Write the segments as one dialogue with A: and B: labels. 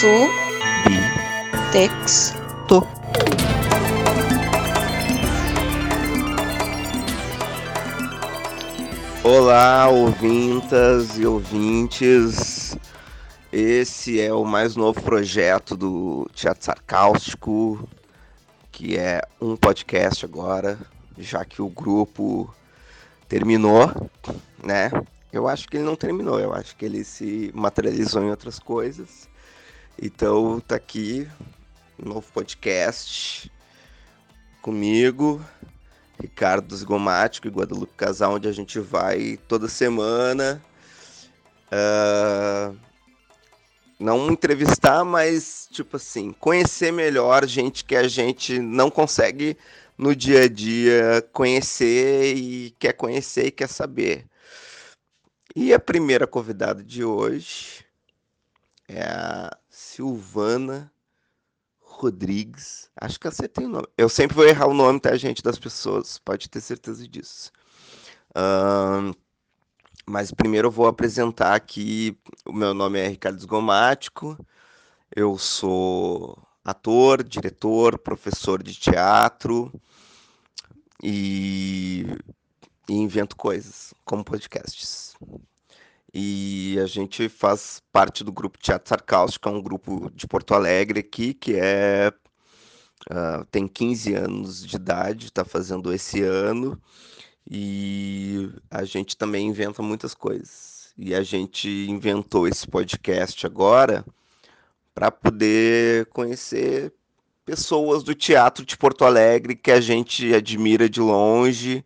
A: Su. Bi. Tex. To.
B: Olá, ouvintas e ouvintes. Esse é o mais novo projeto do Teatro Sarcástico, que é um podcast agora, já que o grupo terminou, né? Eu acho que ele não terminou, eu acho que ele se materializou em outras coisas. Então tá aqui um novo podcast comigo, Ricardo Zgomático e Guadalupe Casal, onde a gente vai toda semana. Uh, não entrevistar, mas tipo assim, conhecer melhor gente que a gente não consegue no dia a dia conhecer e quer conhecer e quer saber. E a primeira convidada de hoje é a Silvana Rodrigues. Acho que acertei o nome. Eu sempre vou errar o nome, tá, gente, das pessoas. Pode ter certeza disso. Um, mas primeiro eu vou apresentar aqui. O meu nome é Ricardo Esgomático. Eu sou ator, diretor, professor de teatro e, e invento coisas, como podcasts. E a gente faz parte do grupo Teatro Sarcástico, é um grupo de Porto Alegre aqui, que é uh, tem 15 anos de idade, está fazendo esse ano, e a gente também inventa muitas coisas. E a gente inventou esse podcast agora para poder conhecer pessoas do teatro de Porto Alegre que a gente admira de longe,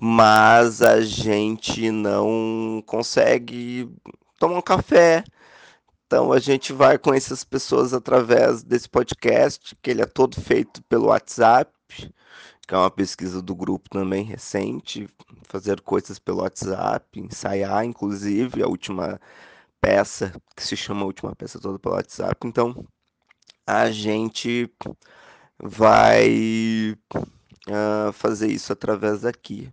B: mas a gente não consegue tomar um café. Então a gente vai com essas pessoas através desse podcast, que ele é todo feito pelo WhatsApp, que é uma pesquisa do grupo também recente, fazer coisas pelo WhatsApp, ensaiar, inclusive, a última peça, que se chama a última peça toda pelo WhatsApp. Então a gente vai uh, fazer isso através daqui.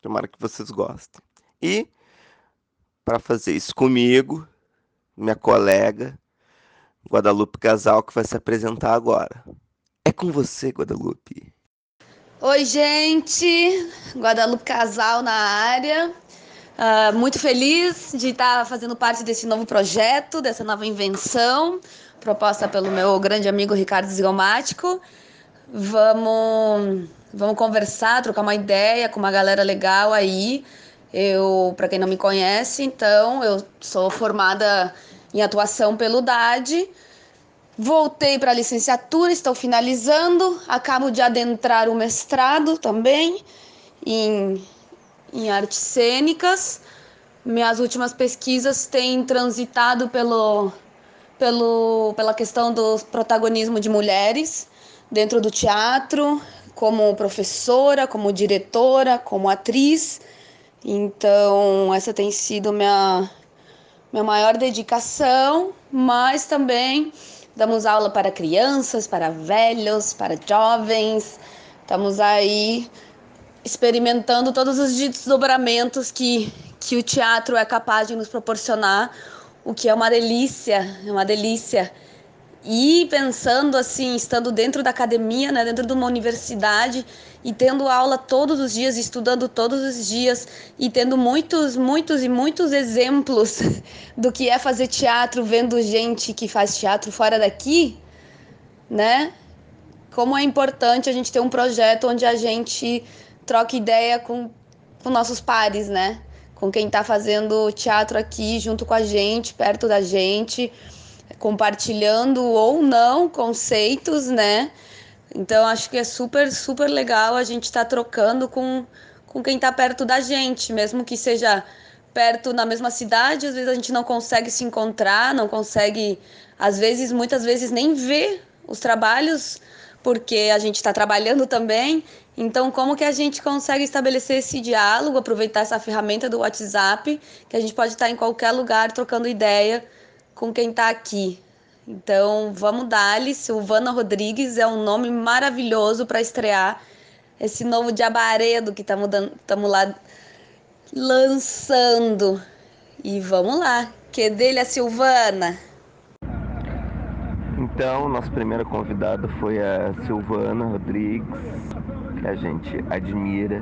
B: Tomara que vocês gostem. E para fazer isso comigo, minha colega Guadalupe Casal, que vai se apresentar agora. É com você, Guadalupe.
A: Oi, gente! Guadalupe Casal na área. Uh, muito feliz de estar fazendo parte desse novo projeto, dessa nova invenção proposta pelo meu grande amigo Ricardo Zigomático. Vamos, vamos conversar, trocar uma ideia com uma galera legal aí. Eu, para quem não me conhece, então, eu sou formada em atuação pelo DAD. Voltei para a licenciatura, estou finalizando. Acabo de adentrar o mestrado também em, em artes cênicas. Minhas últimas pesquisas têm transitado pelo pelo, pela questão do protagonismo de mulheres dentro do teatro, como professora, como diretora, como atriz. Então, essa tem sido minha, minha maior dedicação, mas também damos aula para crianças, para velhos, para jovens. Estamos aí experimentando todos os desdobramentos que, que o teatro é capaz de nos proporcionar o que é uma delícia, é uma delícia. E pensando assim, estando dentro da academia, né, dentro de uma universidade e tendo aula todos os dias, estudando todos os dias e tendo muitos, muitos e muitos exemplos do que é fazer teatro, vendo gente que faz teatro fora daqui, né? Como é importante a gente ter um projeto onde a gente troca ideia com, com nossos pares, né? com quem está fazendo teatro aqui junto com a gente, perto da gente, compartilhando ou não conceitos, né? Então acho que é super, super legal a gente estar tá trocando com, com quem está perto da gente, mesmo que seja perto na mesma cidade, às vezes a gente não consegue se encontrar, não consegue, às vezes, muitas vezes nem ver os trabalhos, porque a gente está trabalhando também então, como que a gente consegue estabelecer esse diálogo, aproveitar essa ferramenta do WhatsApp, que a gente pode estar em qualquer lugar trocando ideia com quem está aqui. Então, vamos dar-lhe. Silvana Rodrigues é um nome maravilhoso para estrear esse novo Diabaredo que estamos lá lançando. E vamos lá, que dele a Silvana.
B: Então, nossa primeira convidada foi a Silvana Rodrigues, que a gente admira.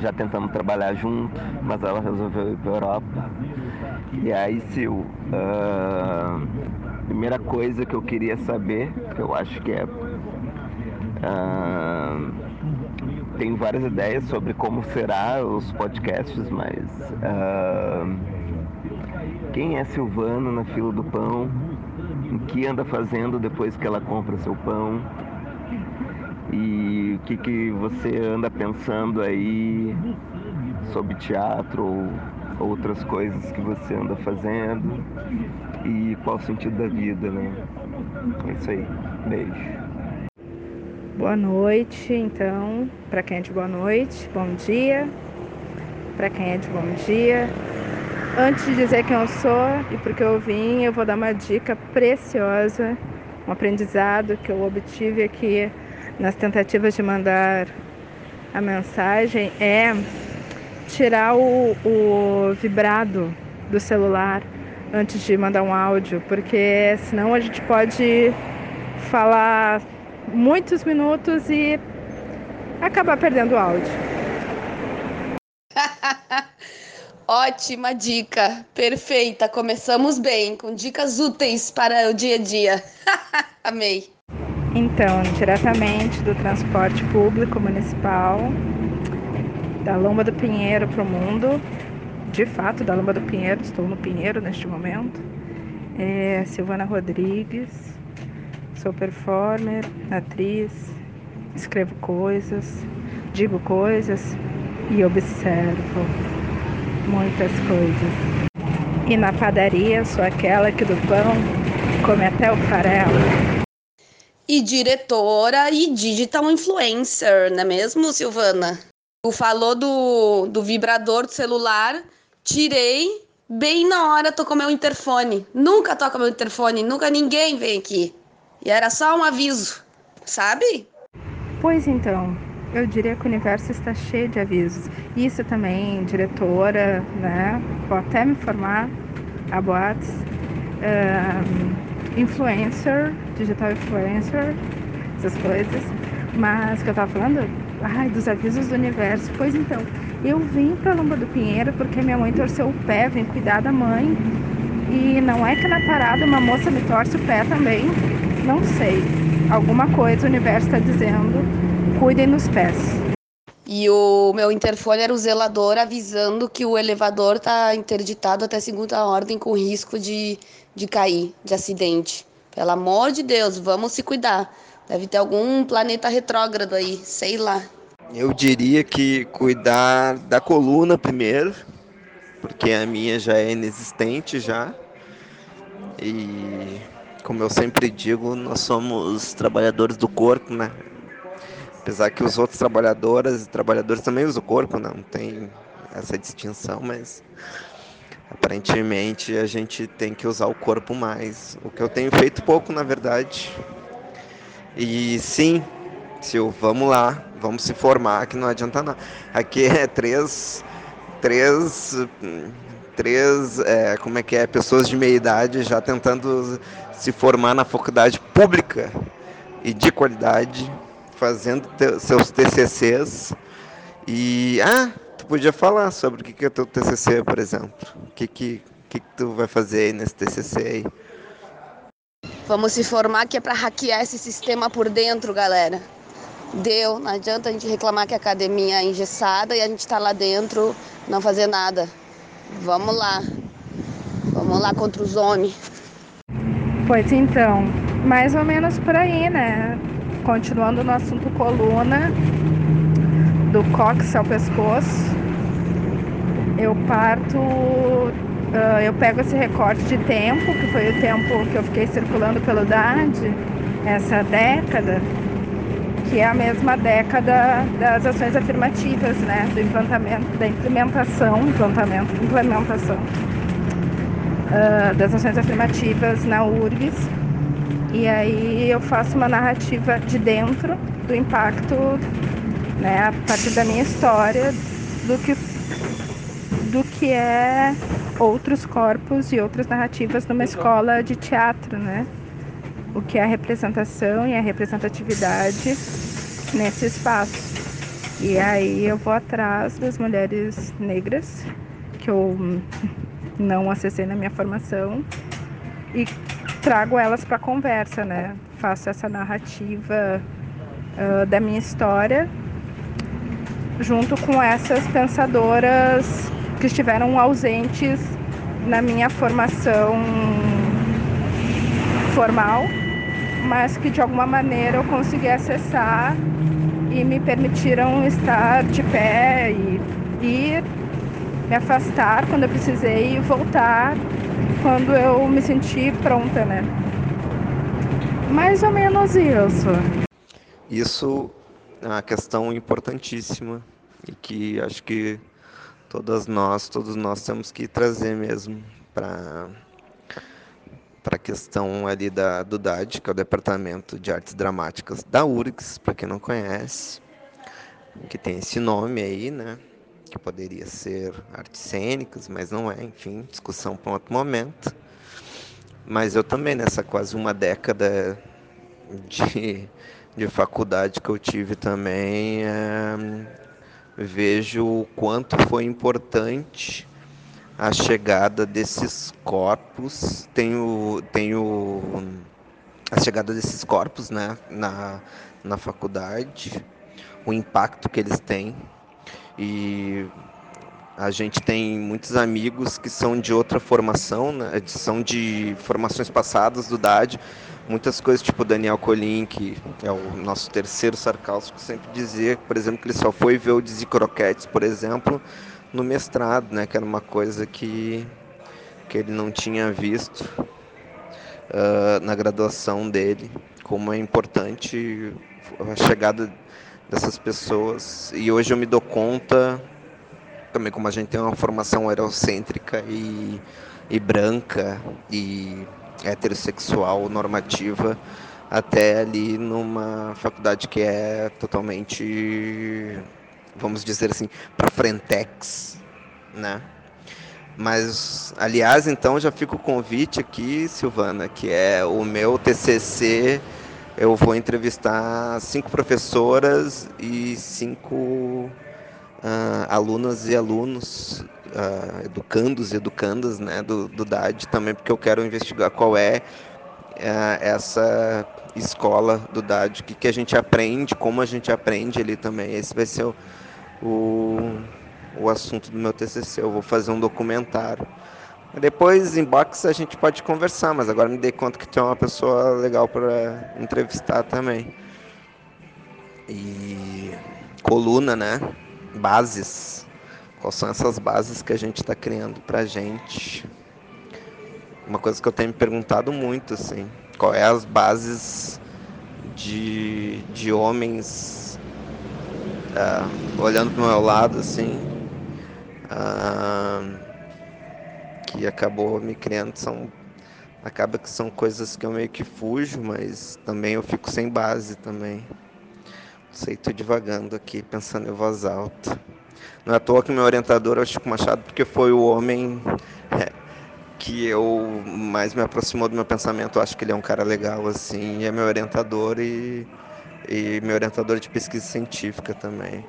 B: Já tentamos trabalhar junto, mas ela resolveu ir para Europa. E aí, Sil, uh, primeira coisa que eu queria saber, que eu acho que é. Uh, tenho várias ideias sobre como será os podcasts, mas. Uh, quem é Silvano na fila do pão? o que anda fazendo depois que ela compra seu pão e o que, que você anda pensando aí sobre teatro ou outras coisas que você anda fazendo e qual o sentido da vida, né? É isso aí. Beijo.
C: Boa noite, então, para quem é de boa noite, bom dia. Para quem é de bom dia, Antes de dizer quem eu sou e porque eu vim, eu vou dar uma dica preciosa, um aprendizado que eu obtive aqui nas tentativas de mandar a mensagem é tirar o, o vibrado do celular antes de mandar um áudio, porque senão a gente pode falar muitos minutos e acabar perdendo o áudio.
A: Ótima dica, perfeita. Começamos bem, com dicas úteis para o dia a dia. Amei.
C: Então, diretamente do transporte público municipal, da Lomba do Pinheiro para o mundo, de fato, da Lomba do Pinheiro, estou no Pinheiro neste momento. É Silvana Rodrigues, sou performer, atriz, escrevo coisas, digo coisas e observo muitas coisas. E na padaria sou aquela que do pão come até o farelo.
A: E diretora e digital influencer, não é mesmo, Silvana? Tu falou do, do vibrador do celular, tirei bem na hora tocou meu interfone. Nunca toca meu interfone, nunca ninguém vem aqui. E era só um aviso, sabe?
C: Pois então, eu diria que o universo está cheio de avisos. Isso também, diretora, né? Vou até me formar a boates. Um, influencer, digital influencer, essas coisas. Mas que eu tava falando, ai, dos avisos do universo. Pois então, eu vim para Lomba do Pinheiro porque minha mãe torceu o pé, vem cuidar da mãe. E não é que na parada uma moça me torce o pé também. Não sei. Alguma coisa o universo está dizendo cuidem dos pés.
A: E o meu interfone era o zelador avisando que o elevador está interditado até segunda ordem com risco de, de cair, de acidente. Pelo amor de Deus, vamos se cuidar. Deve ter algum planeta retrógrado aí, sei lá.
B: Eu diria que cuidar da coluna primeiro, porque a minha já é inexistente já. E como eu sempre digo, nós somos trabalhadores do corpo, né? Apesar que os outros trabalhadoras e trabalhadores também usam o corpo, não tem essa distinção, mas aparentemente a gente tem que usar o corpo mais. O que eu tenho feito pouco, na verdade. E sim, Sil, vamos lá, vamos se formar, que não adianta nada. Aqui é três, três, três, é, como é que é, pessoas de meia idade já tentando se formar na faculdade pública e de qualidade fazendo te, seus TCCs. E, ah, tu podia falar sobre o que, que é teu TCC, por exemplo. O que, que, que, que tu vai fazer aí nesse TCC aí?
A: Vamos se formar que é para hackear esse sistema por dentro, galera. Deu, não adianta a gente reclamar que a academia é engessada e a gente está lá dentro não fazer nada. Vamos lá. Vamos lá contra os homens.
C: Pois então, mais ou menos por aí, né? continuando no assunto coluna, do cóccix ao pescoço, eu parto, uh, eu pego esse recorte de tempo, que foi o tempo que eu fiquei circulando pelo DAD, essa década, que é a mesma década das ações afirmativas, né? Do implantamento, da implementação, implantamento, implementação uh, das ações afirmativas na URGS e aí eu faço uma narrativa de dentro do impacto, né, a partir da minha história, do que, do que é outros corpos e outras narrativas numa escola de teatro, né? O que é a representação e a representatividade nesse espaço. E aí eu vou atrás das mulheres negras que eu não acessei na minha formação e trago elas para conversa, né? Faço essa narrativa uh, da minha história junto com essas pensadoras que estiveram ausentes na minha formação formal, mas que de alguma maneira eu consegui acessar e me permitiram estar de pé e ir, me afastar quando eu precisei e voltar quando eu me senti pronta, né? Mais ou menos isso.
B: Isso é uma questão importantíssima e que acho que todas nós, todos nós temos que trazer mesmo para para a questão ali da do DAD, que é o Departamento de Artes Dramáticas da URGS, para quem não conhece, que tem esse nome aí, né? Que poderia ser artes cênicas, mas não é, enfim, discussão para um outro momento. Mas eu também, nessa quase uma década de, de faculdade que eu tive também, é, vejo o quanto foi importante a chegada desses corpos, tenho, tenho a chegada desses corpos né, na, na faculdade, o impacto que eles têm. E a gente tem muitos amigos que são de outra formação, né, são de formações passadas do DAD, muitas coisas, tipo Daniel Colim, que é o nosso terceiro sarcástico, sempre dizia, por exemplo, que ele só foi ver o Dizzy Croquetes, por exemplo, no mestrado, né, que era uma coisa que, que ele não tinha visto uh, na graduação dele, como é importante a chegada dessas pessoas. E hoje eu me dou conta, também como a gente tem uma formação eurocêntrica e, e branca e heterossexual normativa até ali numa faculdade que é totalmente, vamos dizer assim, para frentex, né? Mas, aliás, então já fica o convite aqui, Silvana, que é o meu TCC. Eu vou entrevistar cinco professoras e cinco uh, alunas e alunos uh, educandos e educandas né, do, do DAD também, porque eu quero investigar qual é uh, essa escola do DAD, o que, que a gente aprende, como a gente aprende ali também. Esse vai ser o, o, o assunto do meu TCC. Eu vou fazer um documentário. Depois, em box, a gente pode conversar, mas agora me dei conta que tem uma pessoa legal para entrevistar também. E coluna, né? Bases Quais são essas bases que a gente está criando para a gente? Uma coisa que eu tenho me perguntado muito, assim, qual é as bases de, de homens uh, olhando para o meu lado, assim, uh, que acabou me criando, são acaba que são coisas que eu meio que fujo, mas também eu fico sem base também. Sei, tô divagando aqui, pensando em voz alta. Não é à toa que meu orientador é o Chico Machado, porque foi o homem é, que eu mais me aproximou do meu pensamento. Eu acho que ele é um cara legal, assim, é meu orientador e, e meu orientador de pesquisa científica também.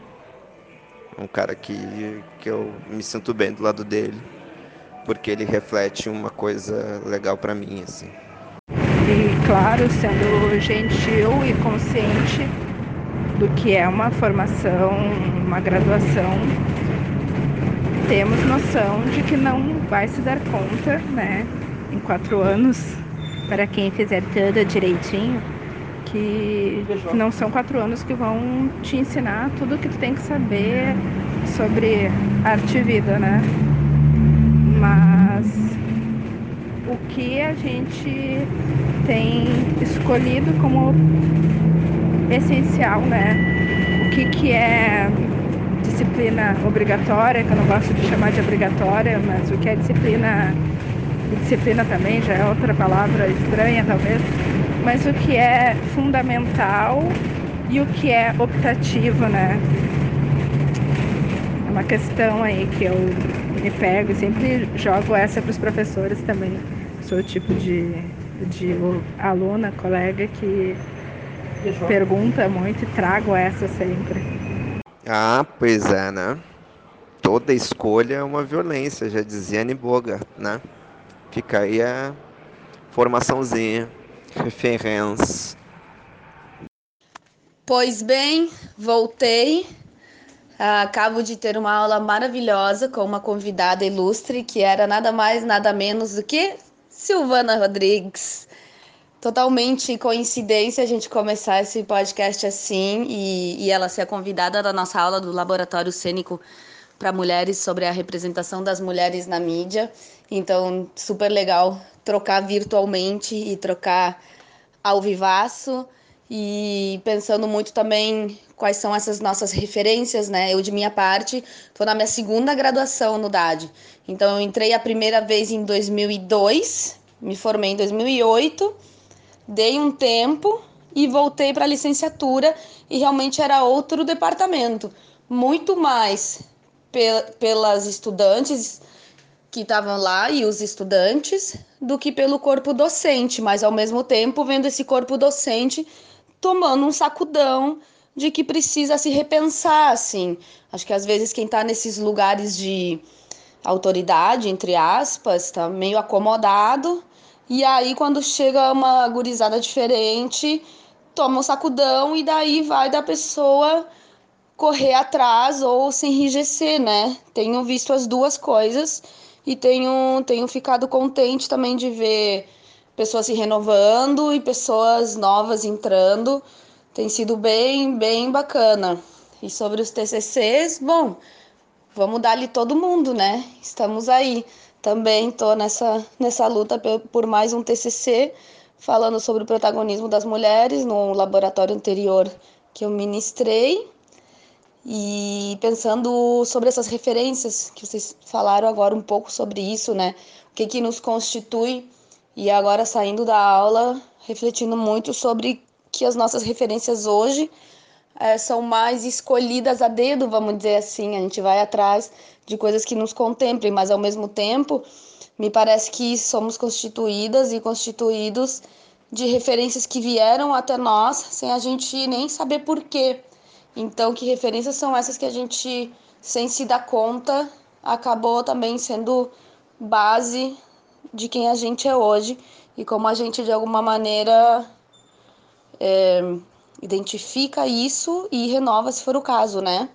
B: Um cara que, que eu me sinto bem do lado dele, porque ele reflete uma coisa legal para mim, assim.
C: E claro, sendo gentil e consciente do que é uma formação, uma graduação, temos noção de que não vai se dar conta, né, em quatro anos, para quem fizer tudo direitinho, que não são quatro anos que vão te ensinar tudo o que tu tem que saber sobre arte e vida, né? Mas o que a gente tem escolhido como essencial, né? O que, que é disciplina obrigatória, que eu não gosto de chamar de obrigatória, mas o que é disciplina, disciplina também já é outra palavra estranha talvez, mas o que é fundamental e o que é optativo, né? É uma questão aí que eu me pego, sempre jogo essa para os professores também. Sou o tipo de, de aluna, colega que pergunta muito e trago essa sempre.
B: Ah, pois é, né? Toda escolha é uma violência, já dizia Anne Boga, né? Fica aí a formaçãozinha, referência.
A: Pois bem, voltei. Acabo de ter uma aula maravilhosa com uma convidada ilustre que era nada mais, nada menos do que Silvana Rodrigues. Totalmente coincidência a gente começar esse podcast assim e, e ela ser a convidada da nossa aula do Laboratório Cênico para Mulheres sobre a representação das mulheres na mídia. Então, super legal trocar virtualmente e trocar ao vivaço e pensando muito também quais são essas nossas referências, né? Eu, de minha parte, estou na minha segunda graduação no DAD. Então, eu entrei a primeira vez em 2002, me formei em 2008, dei um tempo e voltei para a licenciatura e realmente era outro departamento, muito mais pelas estudantes que estavam lá e os estudantes do que pelo corpo docente, mas ao mesmo tempo vendo esse corpo docente tomando um sacudão de que precisa se repensar, assim. Acho que às vezes quem está nesses lugares de autoridade, entre aspas, está meio acomodado. E aí, quando chega uma gurizada diferente, toma um sacudão e daí vai da pessoa correr atrás ou se enrijecer, né? Tenho visto as duas coisas e tenho, tenho ficado contente também de ver pessoas se renovando e pessoas novas entrando. Tem sido bem, bem bacana. E sobre os TCCs, bom, vamos dar ali todo mundo, né? Estamos aí. Também estou nessa, nessa luta por mais um TCC, falando sobre o protagonismo das mulheres no laboratório anterior que eu ministrei. E pensando sobre essas referências que vocês falaram agora um pouco sobre isso, né? O que, que nos constitui e agora saindo da aula, refletindo muito sobre que as nossas referências hoje é, são mais escolhidas a dedo, vamos dizer assim. A gente vai atrás de coisas que nos contemplem, mas ao mesmo tempo, me parece que somos constituídas e constituídos de referências que vieram até nós sem a gente nem saber por quê. Então, que referências são essas que a gente, sem se dar conta, acabou também sendo base de quem a gente é hoje e como a gente de alguma maneira é, identifica isso e renova se for o caso, né?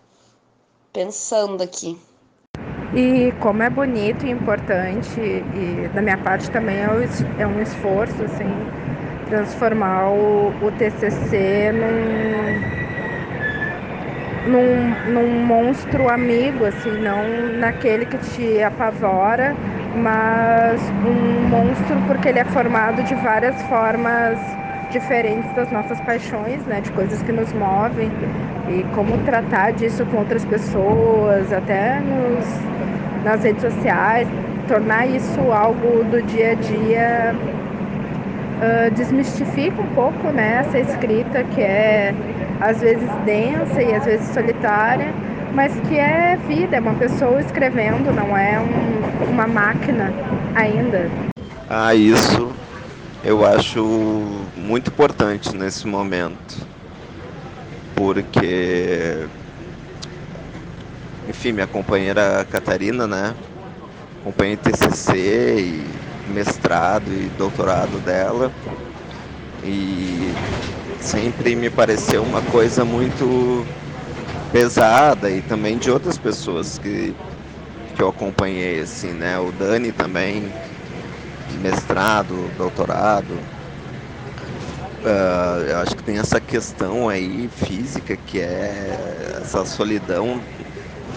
A: Pensando aqui.
C: E como é bonito e importante, e da minha parte também é um esforço, assim, transformar o, o TCC num, num, num monstro amigo, assim, não naquele que te apavora, mas um monstro porque ele é formado de várias formas diferentes das nossas paixões, né, de coisas que nos movem e como tratar disso com outras pessoas, até nos, nas redes sociais, tornar isso algo do dia a dia uh, desmistifica um pouco, né, essa escrita que é às vezes densa e às vezes solitária, mas que é vida, é uma pessoa escrevendo, não é um, uma máquina ainda.
B: Ah, isso eu acho muito importante nesse momento, porque, enfim, minha companheira Catarina, né, acompanha TCC e mestrado e doutorado dela, e sempre me pareceu uma coisa muito pesada e também de outras pessoas que, que eu acompanhei, assim, né? O Dani também, mestrado, doutorado. Uh, eu acho que tem essa questão aí física que é essa solidão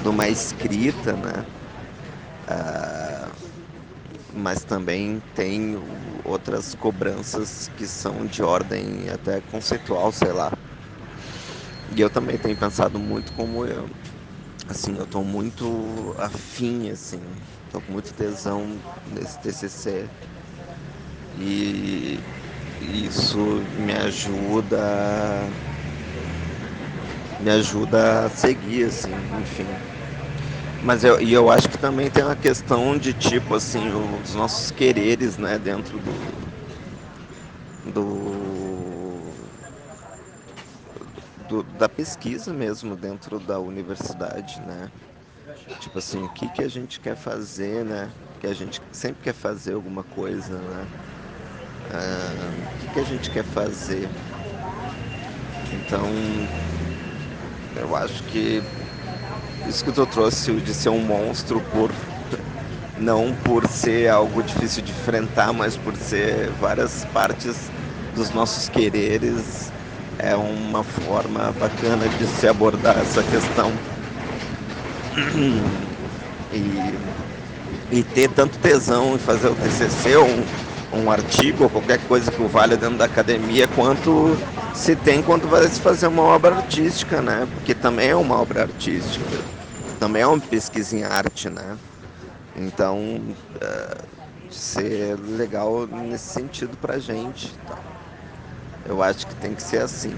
B: de uma escrita, né? Uh, mas também tem outras cobranças que são de ordem até conceitual, sei lá. E eu também tenho pensado muito como eu, assim, eu tô muito afim, assim, tô com muito tesão nesse TCC. E isso me ajuda me ajuda a seguir, assim, enfim. Mas eu, e eu acho que também tem uma questão de tipo assim, os nossos quereres, né, dentro do. do, do da pesquisa mesmo dentro da universidade, né? Tipo assim, o que, que a gente quer fazer, né? Que a gente sempre quer fazer alguma coisa, né? O que, que a gente quer fazer? Então, eu acho que isso que tu trouxe de ser um monstro por não por ser algo difícil de enfrentar, mas por ser várias partes dos nossos quereres, é uma forma bacana de se abordar essa questão. E, e ter tanto tesão em fazer o TCC ou um, um artigo ou qualquer coisa que o valha dentro da academia, quanto se tem quando vai se fazer uma obra artística, né? Porque também é uma obra artística, também é uma pesquisa em arte, né? Então, uh, ser legal nesse sentido pra gente. Tá? Eu acho que tem que ser assim.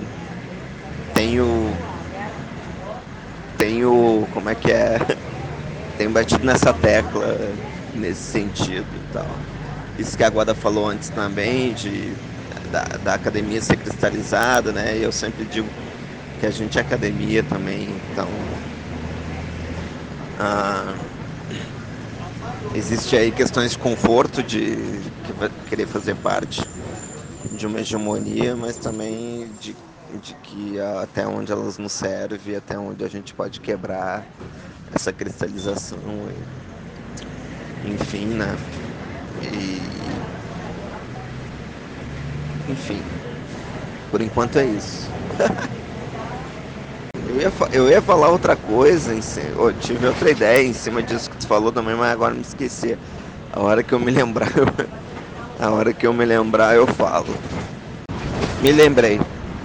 B: Tenho. Tenho. Como é que é? Tenho batido nessa tecla nesse sentido e tal isso que a Guada falou antes também, de, da, da academia ser cristalizada, né? Eu sempre digo que a gente é academia também, então. Ah, existe aí questões de conforto de, querer fazer parte de uma hegemonia, mas também de, de que até onde elas nos servem, até onde a gente pode quebrar essa cristalização. Enfim, né? E. Enfim. Por enquanto é isso. eu, ia, eu ia falar outra coisa, em, eu tive outra ideia em cima disso que tu falou também, mas agora me esqueci. A hora que eu me lembrar, eu, a hora que eu me lembrar eu falo. Me lembrei.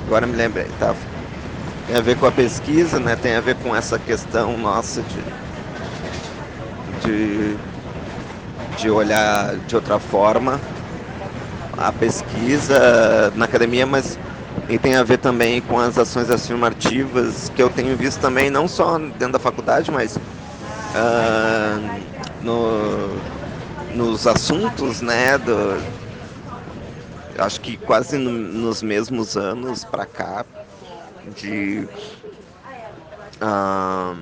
B: Agora me lembrei, tá? Tem a ver com a pesquisa, né? Tem a ver com essa questão nossa de, de de olhar de outra forma a pesquisa na academia, mas e tem a ver também com as ações afirmativas que eu tenho visto também, não só dentro da faculdade, mas uh, no, nos assuntos, né, do, acho que quase no, nos mesmos anos para cá, de uh,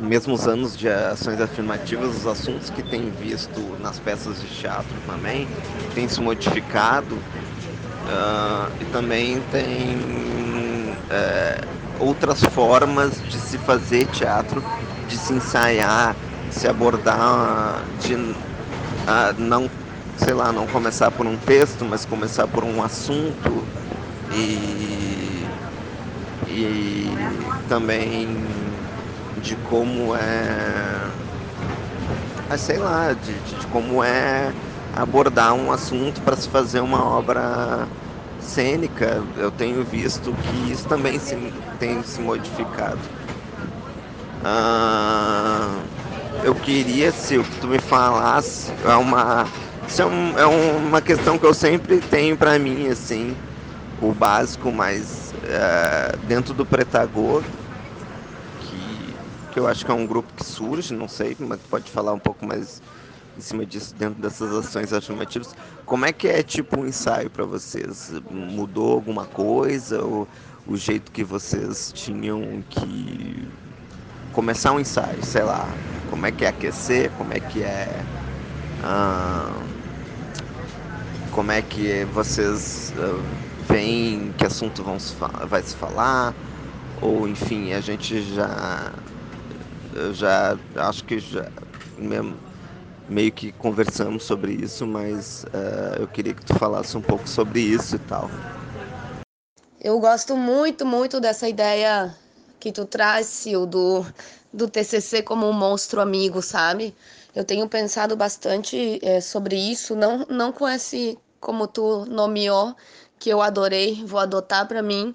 B: mesmo os anos de ações afirmativas, os assuntos que tem visto nas peças de teatro também têm se modificado uh, e também tem uh, outras formas de se fazer teatro, de se ensaiar, se abordar, de uh, não, sei lá, não começar por um texto, mas começar por um assunto e, e também de como é. Ah, sei lá, de, de como é abordar um assunto para se fazer uma obra cênica. Eu tenho visto que isso também se, tem se modificado. Ah, eu queria, se que tu me falasse, é uma, isso é, um, é uma questão que eu sempre tenho para mim, assim, o básico, mas é, dentro do Pretagor que eu acho que é um grupo que surge, não sei, mas pode falar um pouco mais em cima disso dentro dessas ações afirmativas. Como é que é tipo um ensaio para vocês? Mudou alguma coisa ou o jeito que vocês tinham que começar um ensaio, sei lá, como é que é aquecer, como é que é como é que vocês uh, veem que assunto vão se vai se falar ou enfim a gente já já acho que já mesmo, meio que conversamos sobre isso, mas uh, eu queria que tu falasse um pouco sobre isso e tal.
A: Eu gosto muito, muito dessa ideia que tu traz, Sil, do, do TCC como um monstro amigo, sabe? Eu tenho pensado bastante é, sobre isso, não, não com esse, como tu nomeou, que eu adorei, vou adotar para mim,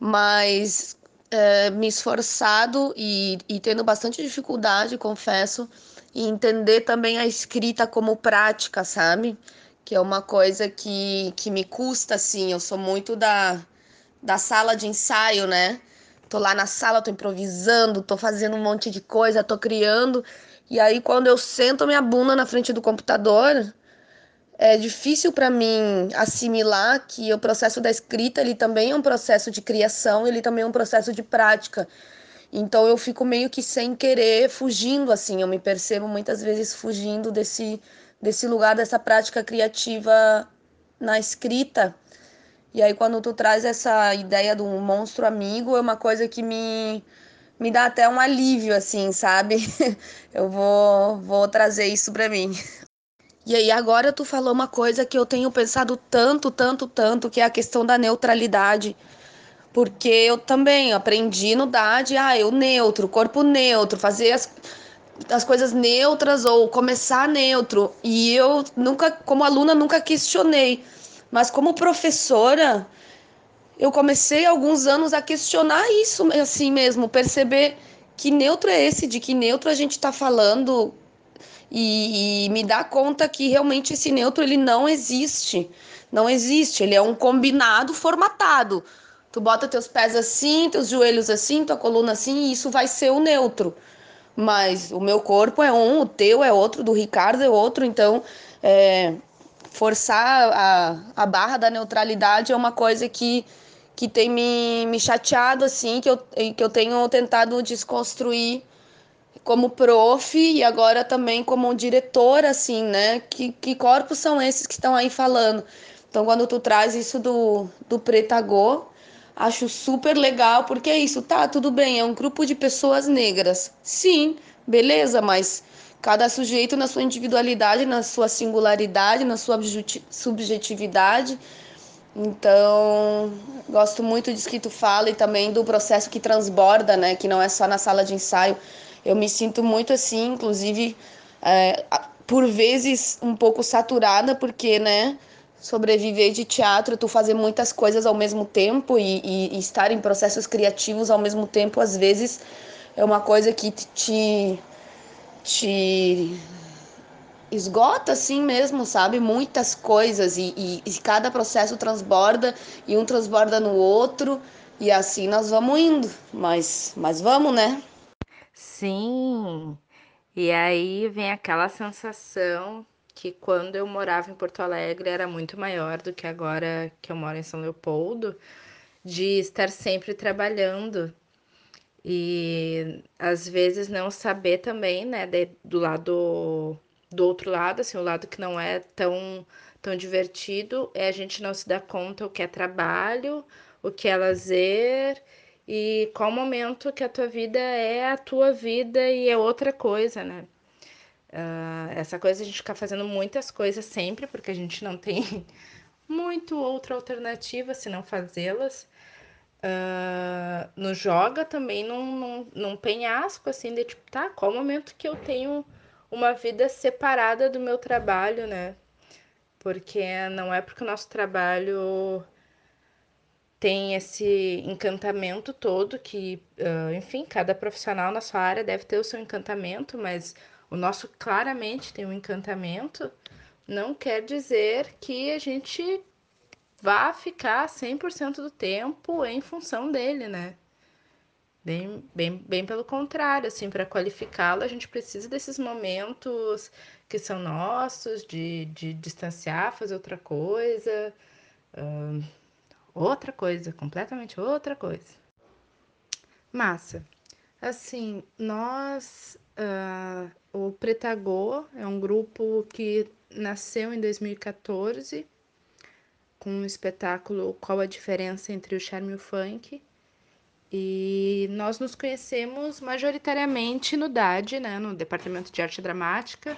A: mas é, me esforçado e, e tendo bastante dificuldade, confesso, em entender também a escrita como prática, sabe? Que é uma coisa que, que me custa, assim. Eu sou muito da, da sala de ensaio, né? tô lá na sala, tô improvisando, tô fazendo um monte de coisa, tô criando. E aí quando eu sento minha bunda na frente do computador, é difícil para mim assimilar que o processo da escrita ele também é um processo de criação, ele também é um processo de prática. Então eu fico meio que sem querer fugindo assim, eu me percebo muitas vezes fugindo desse desse lugar dessa prática criativa na escrita. E aí quando tu traz essa ideia do monstro amigo, é uma coisa que me me dá até um alívio assim, sabe? Eu vou vou trazer isso para mim. E aí agora tu falou uma coisa que eu tenho pensado tanto, tanto, tanto, que é a questão da neutralidade. Porque eu também aprendi no DAD, ah, eu neutro, corpo neutro, fazer as, as coisas neutras ou começar neutro. E eu nunca, como aluna, nunca questionei. Mas como professora, eu comecei alguns anos a questionar isso assim mesmo, perceber que neutro é esse, de que neutro a gente está falando, e, e me dá conta que realmente esse neutro ele não existe. Não existe, ele é um combinado formatado. Tu bota teus pés assim, teus joelhos assim, tua coluna assim, e isso vai ser o neutro. Mas o meu corpo é um, o teu é outro, do Ricardo é outro, então é, forçar a, a barra da neutralidade é uma coisa que, que tem me, me chateado, assim, que eu, que eu tenho tentado desconstruir como prof e agora também como diretora, assim, né? Que, que corpos são esses que estão aí falando? Então, quando tu traz isso do, do Pretagô, acho super legal, porque é isso, tá, tudo bem, é um grupo de pessoas negras. Sim, beleza, mas cada sujeito na sua individualidade, na sua singularidade, na sua subjetividade. Então, gosto muito disso que tu fala e também do processo que transborda, né? Que não é só na sala de ensaio, eu me sinto muito assim, inclusive, é, por vezes um pouco saturada, porque, né, sobreviver de teatro, tu fazer muitas coisas ao mesmo tempo e, e, e estar em processos criativos ao mesmo tempo, às vezes é uma coisa que te, te esgota assim mesmo, sabe? Muitas coisas e, e, e, cada processo transborda e um transborda no outro e assim nós vamos indo, mas, mas vamos, né?
C: Sim. E aí vem aquela sensação que quando eu morava em Porto Alegre era muito maior do que agora que eu moro em São Leopoldo, de estar sempre trabalhando e às vezes não saber também, né, de, do lado do outro lado, assim, o lado que não é tão tão divertido, é a gente não se dar conta o que é trabalho, o que é lazer e qual momento que a tua vida é a tua vida e é outra coisa, né? Uh, essa coisa a gente ficar fazendo muitas coisas sempre, porque a gente não tem muito outra alternativa se não fazê-las. Uh, no joga também num, num, num penhasco, assim, de tipo, tá, qual momento que eu tenho uma vida separada do meu trabalho, né? Porque não é porque o nosso trabalho tem esse encantamento todo que, uh, enfim, cada profissional na sua área deve ter o seu encantamento, mas o nosso claramente tem um encantamento, não quer dizer que a gente vá ficar 100% do tempo em função dele, né? Bem, bem, bem pelo contrário, assim, para qualificá-lo, a gente precisa desses momentos que são nossos, de, de distanciar, fazer outra coisa. Uh, outra coisa, completamente outra coisa. Massa. Assim, nós, uh, o Pretagô é um grupo que nasceu em 2014 com um espetáculo Qual a Diferença entre o Charme e o Funk. E nós nos conhecemos majoritariamente no DAD, né, no Departamento de Arte Dramática.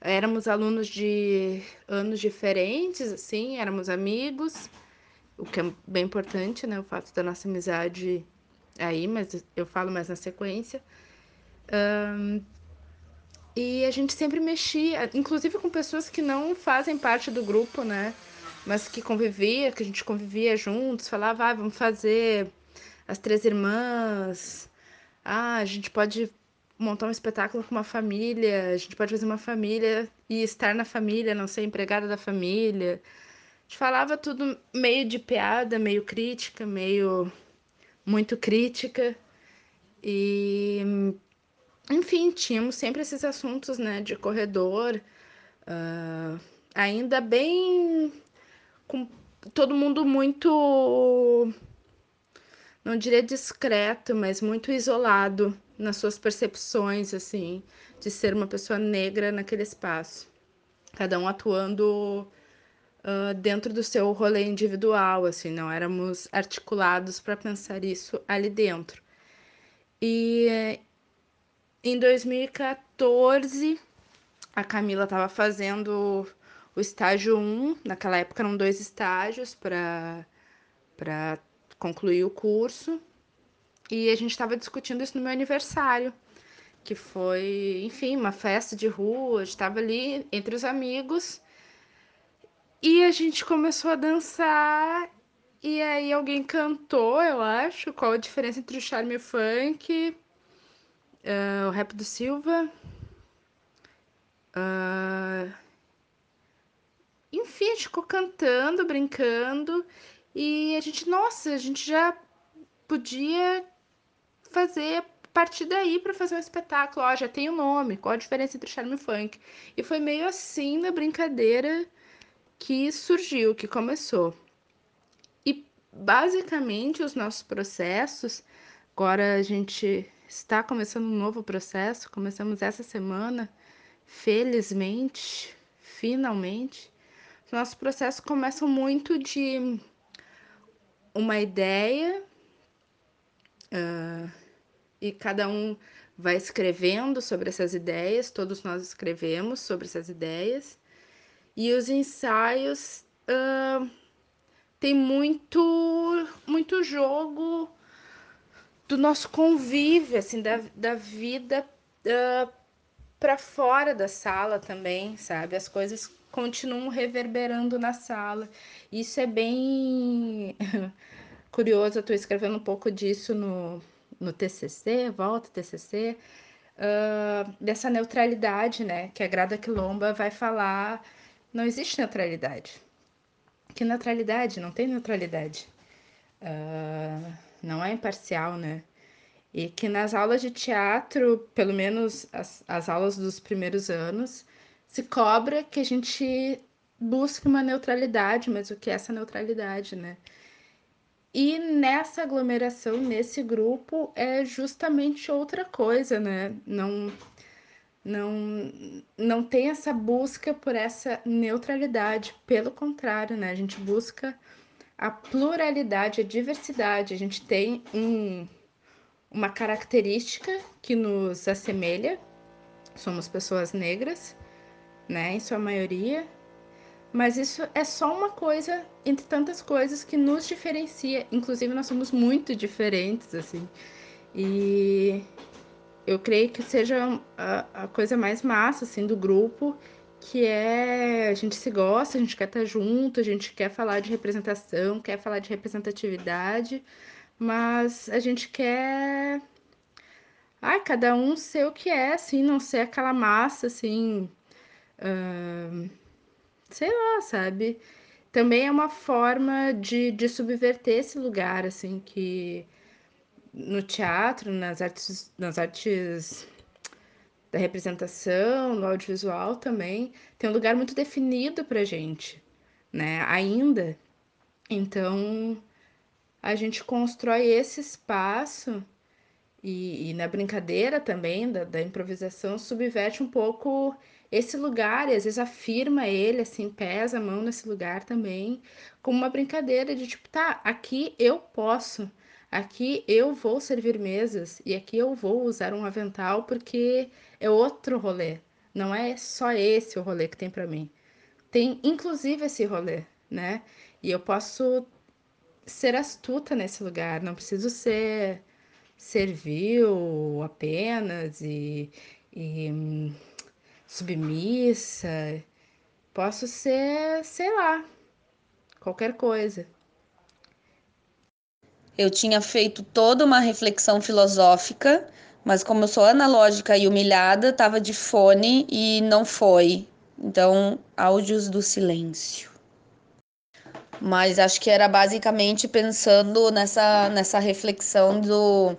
C: Éramos alunos de anos diferentes, assim, éramos amigos o que é bem importante, né? O fato da nossa amizade aí, mas eu falo mais na sequência. Um, e a gente sempre mexia, inclusive com pessoas que não fazem parte do grupo, né? Mas que convivia, que a gente convivia juntos, falava, ah, vamos fazer as três irmãs. Ah, a gente pode montar um espetáculo com uma família, a gente pode fazer uma família e estar na família, não ser empregada da família gente falava tudo meio de piada, meio crítica, meio muito crítica e enfim, tínhamos sempre esses assuntos né, de corredor, uh, ainda bem com todo mundo muito, não diria discreto, mas muito isolado nas suas percepções, assim, de ser uma pessoa negra naquele espaço. Cada um atuando uh, dentro do seu rolê individual, assim, não éramos articulados para pensar isso ali dentro. E em 2014, a Camila estava fazendo o estágio 1, naquela época eram dois estágios para concluir o curso, e a gente estava discutindo isso no meu aniversário, que foi, enfim, uma festa de rua, estava ali entre os amigos, e a gente começou a dançar, e aí alguém cantou, eu acho, qual a diferença entre o charme e o funk, Uh, o rap do Silva. Uh, enfim, a gente ficou cantando, brincando. E a gente, nossa, a gente já podia fazer partir daí para fazer um espetáculo. Ó, já tem o um nome, qual a diferença entre charme e funk? E foi meio assim na brincadeira que surgiu, que começou. E basicamente os nossos processos, agora a gente está começando um novo processo. Começamos essa semana, felizmente, finalmente. Os nossos processos começam muito de uma ideia uh, e cada um vai escrevendo sobre essas ideias, todos nós escrevemos sobre essas ideias, e os ensaios uh, tem muito, muito jogo do nosso convívio, assim, da, da vida uh, para fora da sala também, sabe? As coisas continuam reverberando na sala. Isso é bem curioso, eu estou escrevendo um pouco disso no, no TCC, volta TCC, uh, dessa neutralidade, né? Que a Grada Quilomba vai falar, não existe neutralidade. Que neutralidade? Não tem neutralidade. Uh, não é imparcial, né? E que nas aulas de teatro, pelo menos as, as aulas dos primeiros anos, se cobra que a gente busque uma neutralidade, mas o que é essa neutralidade, né? E nessa aglomeração, nesse grupo, é justamente outra coisa, né? Não, não, não tem essa busca por essa neutralidade, pelo contrário, né? A gente busca a pluralidade, a diversidade. A gente tem um, uma característica que nos assemelha. Somos pessoas negras, né, em sua maioria. Mas isso é só uma coisa entre tantas coisas que nos diferencia. Inclusive, nós somos muito diferentes, assim. E eu creio que seja a, a coisa mais massa, assim, do grupo que é a gente se gosta, a gente quer estar junto, a gente quer falar de representação, quer falar de representatividade, mas a gente quer ah, cada um ser o que é, assim, não ser aquela massa, assim, sei lá, sabe? Também é uma forma de, de subverter esse lugar, assim, que no teatro, nas artes, nas artes da representação, no audiovisual também, tem um lugar muito definido para gente, né? Ainda. Então, a gente constrói esse espaço e, e na brincadeira também, da, da, improvisação, subverte um pouco esse lugar e às vezes afirma ele, assim, pesa a mão nesse lugar também, como uma brincadeira de tipo, tá, aqui eu posso Aqui eu vou servir mesas e aqui eu vou usar um avental porque é outro rolê. Não é só esse o rolê que tem para mim. Tem inclusive esse rolê, né? E eu posso ser astuta nesse lugar, não preciso ser servil apenas e, e hum, submissa. Posso ser, sei lá, qualquer coisa.
A: Eu tinha feito toda uma reflexão filosófica, mas como eu sou analógica e humilhada, estava de fone e não foi. Então, áudios do silêncio. mas acho que era basicamente pensando nessa, nessa reflexão do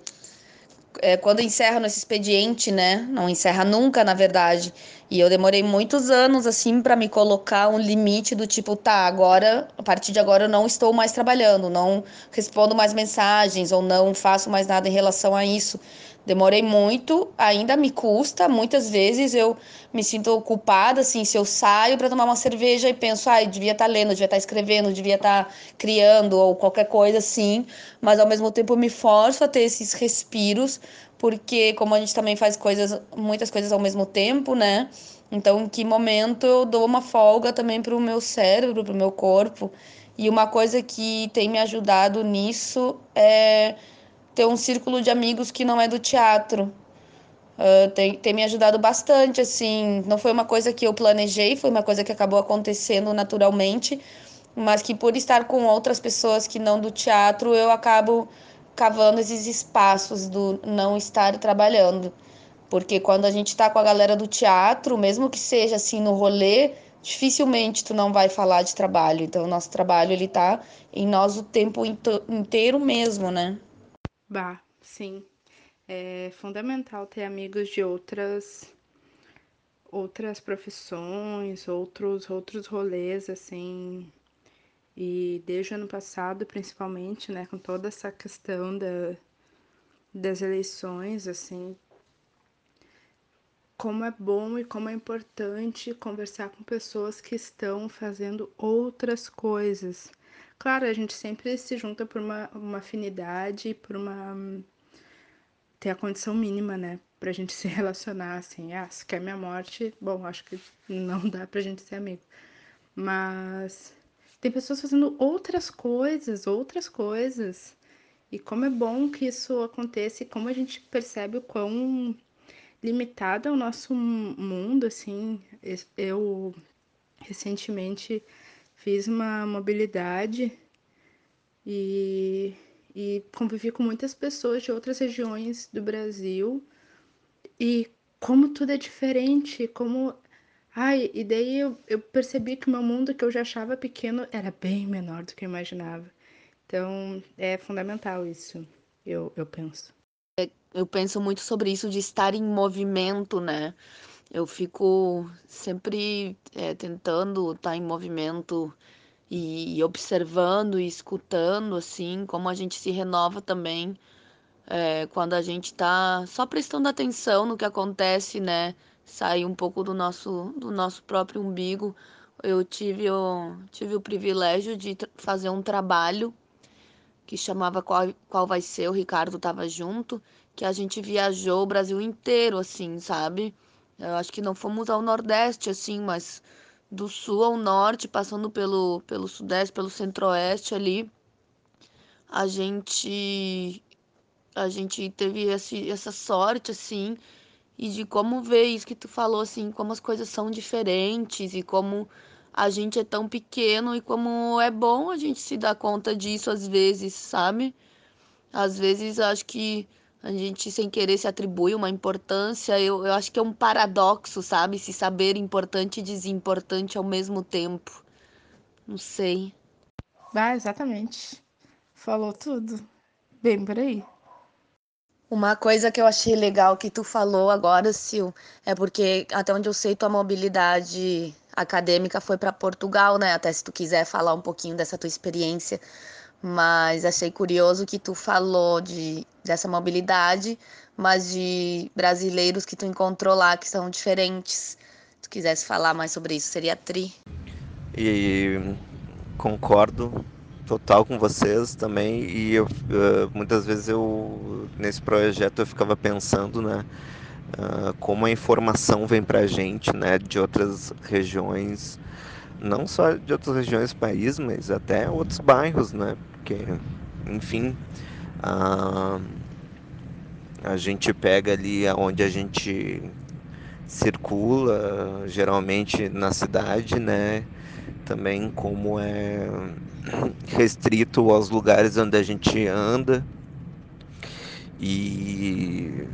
A: é, quando encerra nesse expediente, né? Não encerra nunca, na verdade. E eu demorei muitos anos, assim, para me colocar um limite do tipo, tá, agora, a partir de agora eu não estou mais trabalhando, não respondo mais mensagens ou não faço mais nada em relação a isso. Demorei muito, ainda me custa. Muitas vezes eu me sinto culpada, assim, se eu saio para tomar uma cerveja e penso, ai, ah, devia estar tá lendo, devia estar tá escrevendo, devia estar tá criando ou qualquer coisa assim. Mas ao mesmo tempo eu me forço a ter esses respiros, porque como a gente também faz coisas, muitas coisas ao mesmo tempo, né? Então, em que momento eu dou uma folga também para o meu cérebro, para o meu corpo. E uma coisa que tem me ajudado nisso é ter um círculo de amigos que não é do teatro. Uh, tem, tem me ajudado bastante, assim. Não foi uma coisa que eu planejei, foi uma coisa que acabou acontecendo naturalmente, mas que por estar com outras pessoas que não do teatro, eu acabo cavando esses espaços do não estar trabalhando. Porque quando a gente está com a galera do teatro, mesmo que seja assim no rolê, dificilmente tu não vai falar de trabalho. Então, o nosso trabalho, ele tá em nós o tempo inteiro mesmo, né?
C: Bah, sim. É fundamental ter amigos de outras outras profissões, outros outros rolês assim. E desde o ano passado, principalmente, né, com toda essa questão da, das eleições, assim, como é bom e como é importante conversar com pessoas que estão fazendo outras coisas Claro, a gente sempre se junta por uma, uma afinidade, por uma. ter a condição mínima, né? Pra gente se relacionar, assim. Ah, se quer minha morte, bom, acho que não dá pra gente ser amigo. Mas tem pessoas fazendo outras coisas, outras coisas. E como é bom que isso aconteça e como a gente percebe o quão limitado é o nosso mundo, assim. Eu recentemente fiz uma mobilidade e, e convivi com muitas pessoas de outras regiões do Brasil e como tudo é diferente, como. Ai, e daí eu, eu percebi que o meu mundo que eu já achava pequeno era bem menor do que eu imaginava. Então é fundamental isso, eu, eu penso.
A: É, eu penso muito sobre isso de estar em movimento, né? Eu fico sempre é, tentando estar tá em movimento e observando e escutando, assim, como a gente se renova também é, quando a gente está só prestando atenção no que acontece, né? Sair um pouco do nosso, do nosso próprio umbigo. Eu tive o, tive o privilégio de fazer um trabalho que chamava Qual, Qual Vai Ser, o Ricardo estava junto, que a gente viajou o Brasil inteiro, assim, sabe? Eu acho que não fomos ao Nordeste, assim, mas do Sul ao Norte, passando pelo, pelo Sudeste, pelo Centro-Oeste ali, a gente a gente teve esse, essa sorte, assim, e de como ver isso que tu falou, assim, como as coisas são diferentes e como a gente é tão pequeno e como é bom a gente se dar conta disso às vezes, sabe? Às vezes acho que a gente sem querer se atribui uma importância. Eu, eu acho que é um paradoxo, sabe? Se saber importante e desimportante ao mesmo tempo. Não sei.
C: Ah, exatamente. Falou tudo. Bem por aí.
A: Uma coisa que eu achei legal que tu falou agora, Sil, é porque até onde eu sei tua mobilidade acadêmica foi para Portugal, né? Até se tu quiser falar um pouquinho dessa tua experiência mas achei curioso que tu falou de, dessa mobilidade, mas de brasileiros que tu encontrou lá que são diferentes. Se tu quisesse falar mais sobre isso, seria tri.
B: E concordo total com vocês também e eu, uh, muitas vezes eu nesse projeto eu ficava pensando né uh, como a informação vem para a gente né de outras regiões não só de outras regiões do país mas até outros bairros né porque, enfim, a, a gente pega ali onde a gente circula, geralmente na cidade, né? Também como é restrito aos lugares onde a gente anda. E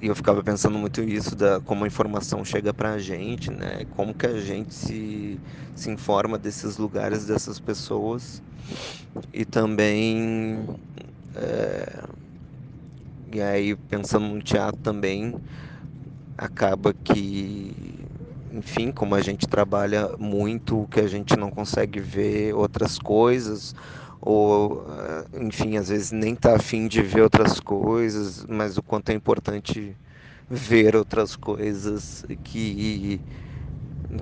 B: e eu ficava pensando muito isso da como a informação chega para a gente, né? Como que a gente se, se informa desses lugares, dessas pessoas e também é, e aí pensando no teatro também acaba que enfim, como a gente trabalha muito, que a gente não consegue ver outras coisas, ou eh, enfim, às vezes nem tá afim de ver outras coisas, mas o quanto é importante ver outras coisas que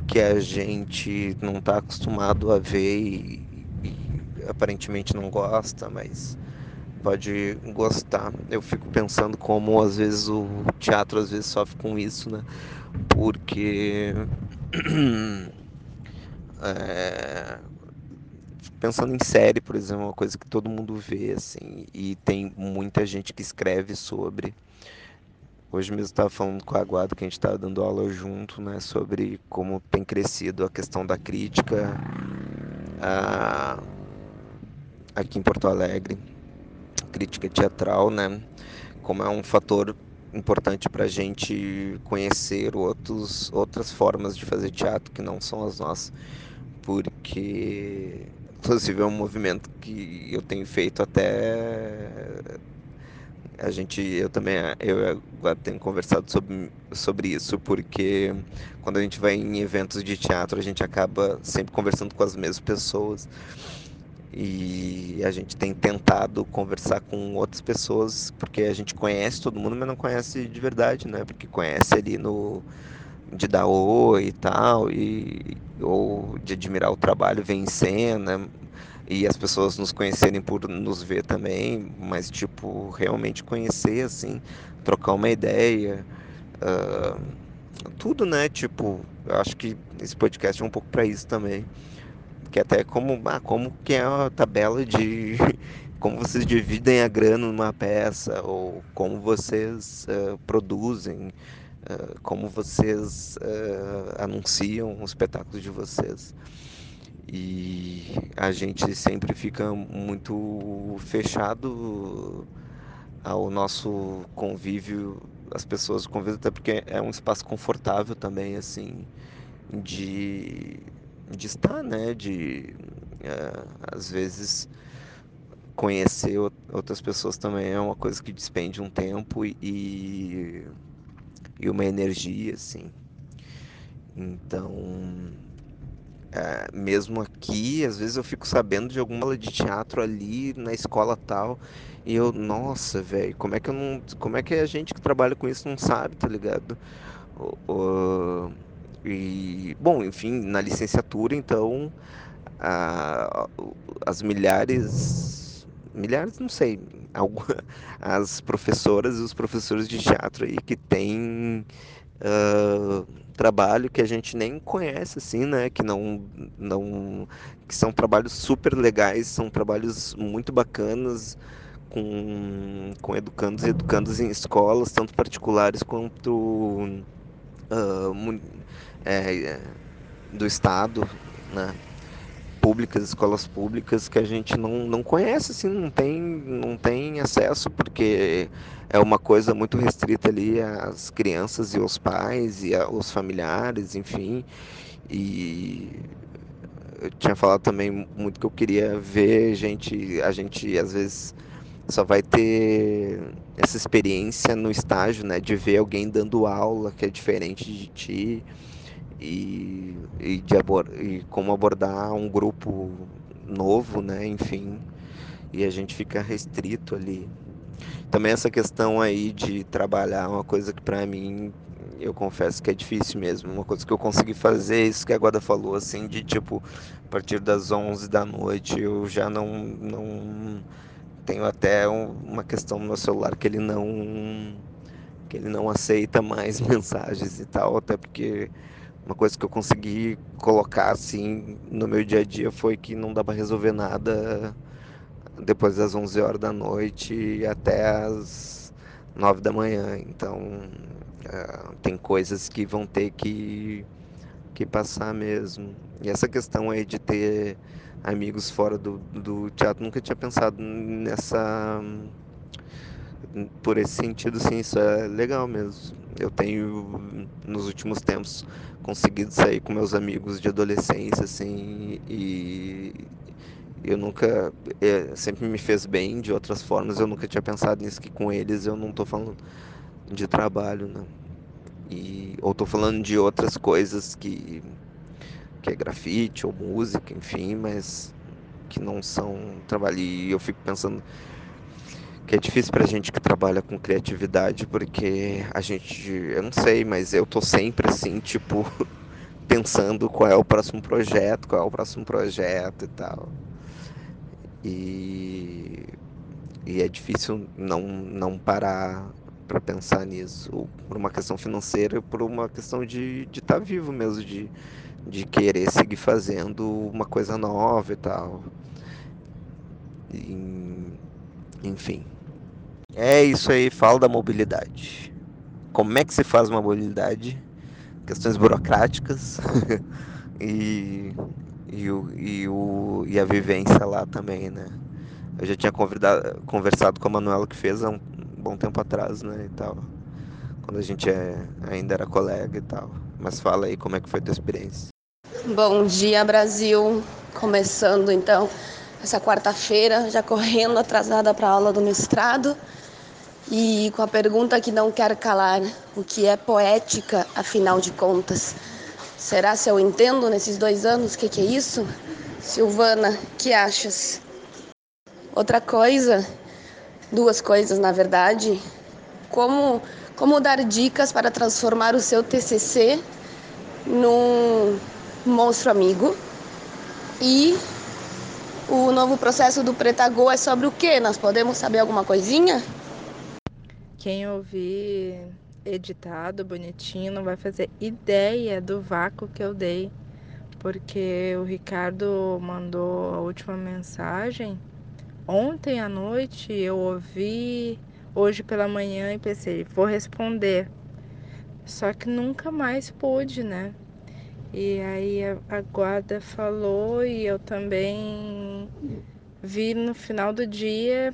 B: que a gente não está acostumado a ver e, e, aparentemente não gosta, mas pode gostar. Eu fico pensando como às vezes o teatro às vezes sofre com isso, né? porque é, pensando em série, por exemplo, uma coisa que todo mundo vê assim e tem muita gente que escreve sobre. Hoje mesmo estava falando com a Aguado que a gente estava dando aula junto, né, sobre como tem crescido a questão da crítica a, aqui em Porto Alegre, crítica teatral, né, como é um fator importante para a gente conhecer outros, outras formas de fazer teatro que não são as nossas, porque inclusive é um movimento que eu tenho feito até a gente eu também eu tenho conversado sobre, sobre isso porque quando a gente vai em eventos de teatro a gente acaba sempre conversando com as mesmas pessoas e a gente tem tentado conversar com outras pessoas, porque a gente conhece todo mundo, mas não conhece de verdade, né? Porque conhece ali no de dar oi e tal, e, ou de admirar o trabalho, ver em cena, e as pessoas nos conhecerem por nos ver também, mas tipo, realmente conhecer, assim, trocar uma ideia, uh, tudo, né? Tipo, eu acho que esse podcast é um pouco para isso também que até como, ah, como que é a tabela de como vocês dividem a grana numa peça ou como vocês uh, produzem, uh, como vocês uh, anunciam os espetáculos de vocês. E a gente sempre fica muito fechado ao nosso convívio, as pessoas convivem até porque é um espaço confortável também, assim, de de estar, né? De é, às vezes conhecer outras pessoas também é uma coisa que despende um tempo e, e uma energia, assim. Então, é, mesmo aqui, às vezes eu fico sabendo de alguma aula de teatro ali na escola tal, e eu, nossa, velho, como é que eu não, como é que a gente que trabalha com isso não sabe, tá ligado? E, bom, enfim, na licenciatura, então, as milhares, milhares, não sei, as professoras e os professores de teatro aí que têm uh, trabalho que a gente nem conhece, assim, né? Que não, não, que são trabalhos super legais, são trabalhos muito bacanas com, com educandos e educandas em escolas, tanto particulares quanto uh, é, do Estado, né? Públicas, escolas públicas que a gente não, não conhece, assim, não tem, não tem acesso, porque é uma coisa muito restrita ali às crianças e aos pais e aos familiares, enfim. E eu tinha falado também muito que eu queria ver gente, a gente às vezes só vai ter essa experiência no estágio, né, de ver alguém dando aula que é diferente de ti e, e, de abor e como abordar um grupo novo, né? Enfim, e a gente fica restrito ali. Também essa questão aí de trabalhar é uma coisa que para mim eu confesso que é difícil mesmo. Uma coisa que eu consegui fazer, isso que a Guada falou, assim, de tipo, a partir das 11 da noite eu já não, não tenho até uma questão no meu celular que ele não que ele não aceita mais mensagens e tal, até porque uma coisa que eu consegui colocar assim no meu dia a dia foi que não dá para resolver nada depois das 11 horas da noite até as 9 da manhã. Então, uh, tem coisas que vão ter que, que passar mesmo. E essa questão aí de ter amigos fora do, do teatro, nunca tinha pensado nessa por esse sentido, sim, isso é legal mesmo. Eu tenho, nos últimos tempos, conseguido sair com meus amigos de adolescência, assim, e eu nunca, é, sempre me fez bem de outras formas, eu nunca tinha pensado nisso, que com eles eu não tô falando de trabalho, né? E, ou tô falando de outras coisas que, que é grafite ou música, enfim, mas que não são trabalho. E eu fico pensando que é difícil pra gente que trabalha com criatividade, porque a gente, eu não sei, mas eu tô sempre assim, tipo, pensando qual é o próximo projeto, qual é o próximo projeto e tal. E, e é difícil não, não parar para pensar nisso, por uma questão financeira, por uma questão de estar tá vivo mesmo, de, de querer seguir fazendo uma coisa nova e tal. E, enfim. É isso aí, fala da mobilidade. Como é que se faz uma mobilidade? Questões burocráticas e, e, o, e, o, e a vivência lá também, né? Eu já tinha conversado com a Manuela que fez há um bom tempo atrás, né? E tal. Quando a gente é, ainda era colega e tal. Mas fala aí como é que foi a tua experiência.
A: Bom dia, Brasil. Começando então essa quarta-feira, já correndo atrasada para a aula do mestrado. E com a pergunta que não quer calar: o que é poética, afinal de contas? Será se eu entendo nesses dois anos o que, que é isso? Silvana, que achas? Outra coisa, duas coisas na verdade, como, como dar dicas para transformar o seu TCC num monstro amigo e o novo processo do Pretagô é sobre o que? Nós podemos saber alguma coisinha?
C: Quem ouvir editado, bonitinho, não vai fazer ideia do vácuo que eu dei, porque o Ricardo mandou a última mensagem ontem à noite, eu ouvi hoje pela manhã e pensei, vou responder. Só que nunca mais pude, né? E aí a, guarda falou e eu também vi no final do dia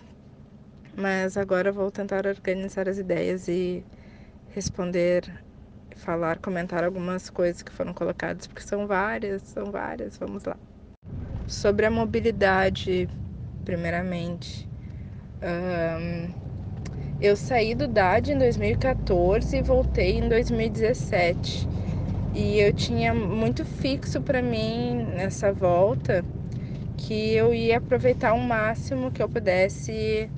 C: mas agora vou tentar organizar as ideias e responder, falar, comentar algumas coisas que foram colocadas, porque são várias, são várias. Vamos lá. Sobre a mobilidade, primeiramente. Um, eu saí do DAD em 2014 e voltei em 2017. E eu tinha muito fixo para mim nessa volta que eu ia aproveitar o máximo que eu pudesse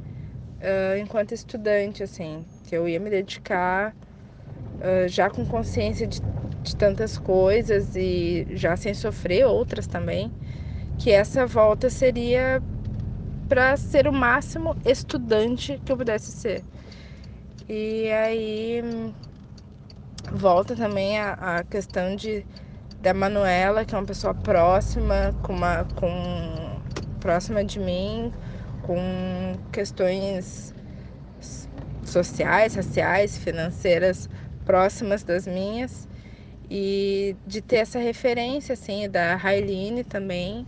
C: uh, enquanto estudante, assim, que eu ia me dedicar uh, já com consciência de, de tantas coisas e já sem sofrer outras também, que essa volta seria para ser o máximo estudante que eu pudesse ser. E aí volta também a, a questão de da Manuela, que é uma pessoa próxima, com uma com próxima de mim, com questões sociais, raciais, financeiras próximas das minhas e de ter essa referência assim da Railine também,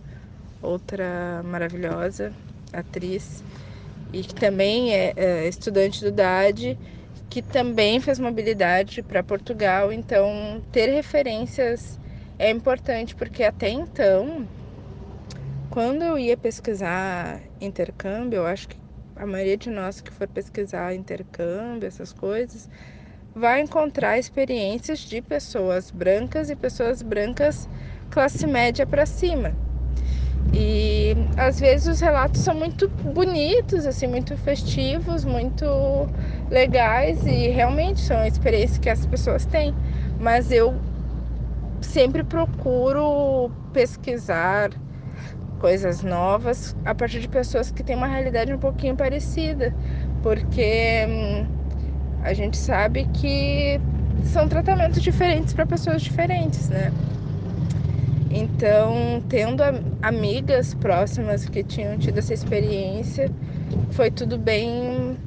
C: outra maravilhosa atriz e que também é, é estudante do DAD, que também fez mobilidade para Portugal, então ter referências é importante porque até então quando eu ia pesquisar intercâmbio, eu acho que a maioria de nós que for pesquisar intercâmbio, essas coisas, vai encontrar experiências de pessoas brancas e pessoas brancas classe média para cima. E às vezes os relatos são muito bonitos, assim, muito festivos, muito legais e realmente são experiências que as pessoas têm. Mas eu sempre procuro pesquisar coisas novas a partir de pessoas que têm uma realidade um pouquinho parecida, porque hum, a gente sabe que são tratamentos diferentes para pessoas diferentes, né? Então, tendo amigas próximas que tinham tido essa experiência, foi tudo bem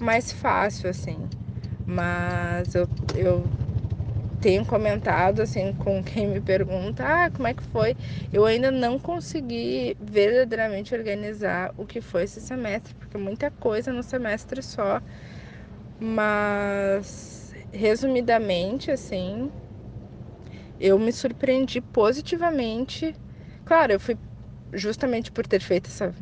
C: mais fácil, assim. Mas eu, eu tenho comentado assim com quem me pergunta, ah, como é que foi? Eu ainda não consegui verdadeiramente organizar o que foi esse semestre, porque muita coisa no semestre só. Mas resumidamente, assim, eu me surpreendi positivamente. Claro, eu fui justamente por ter feito essa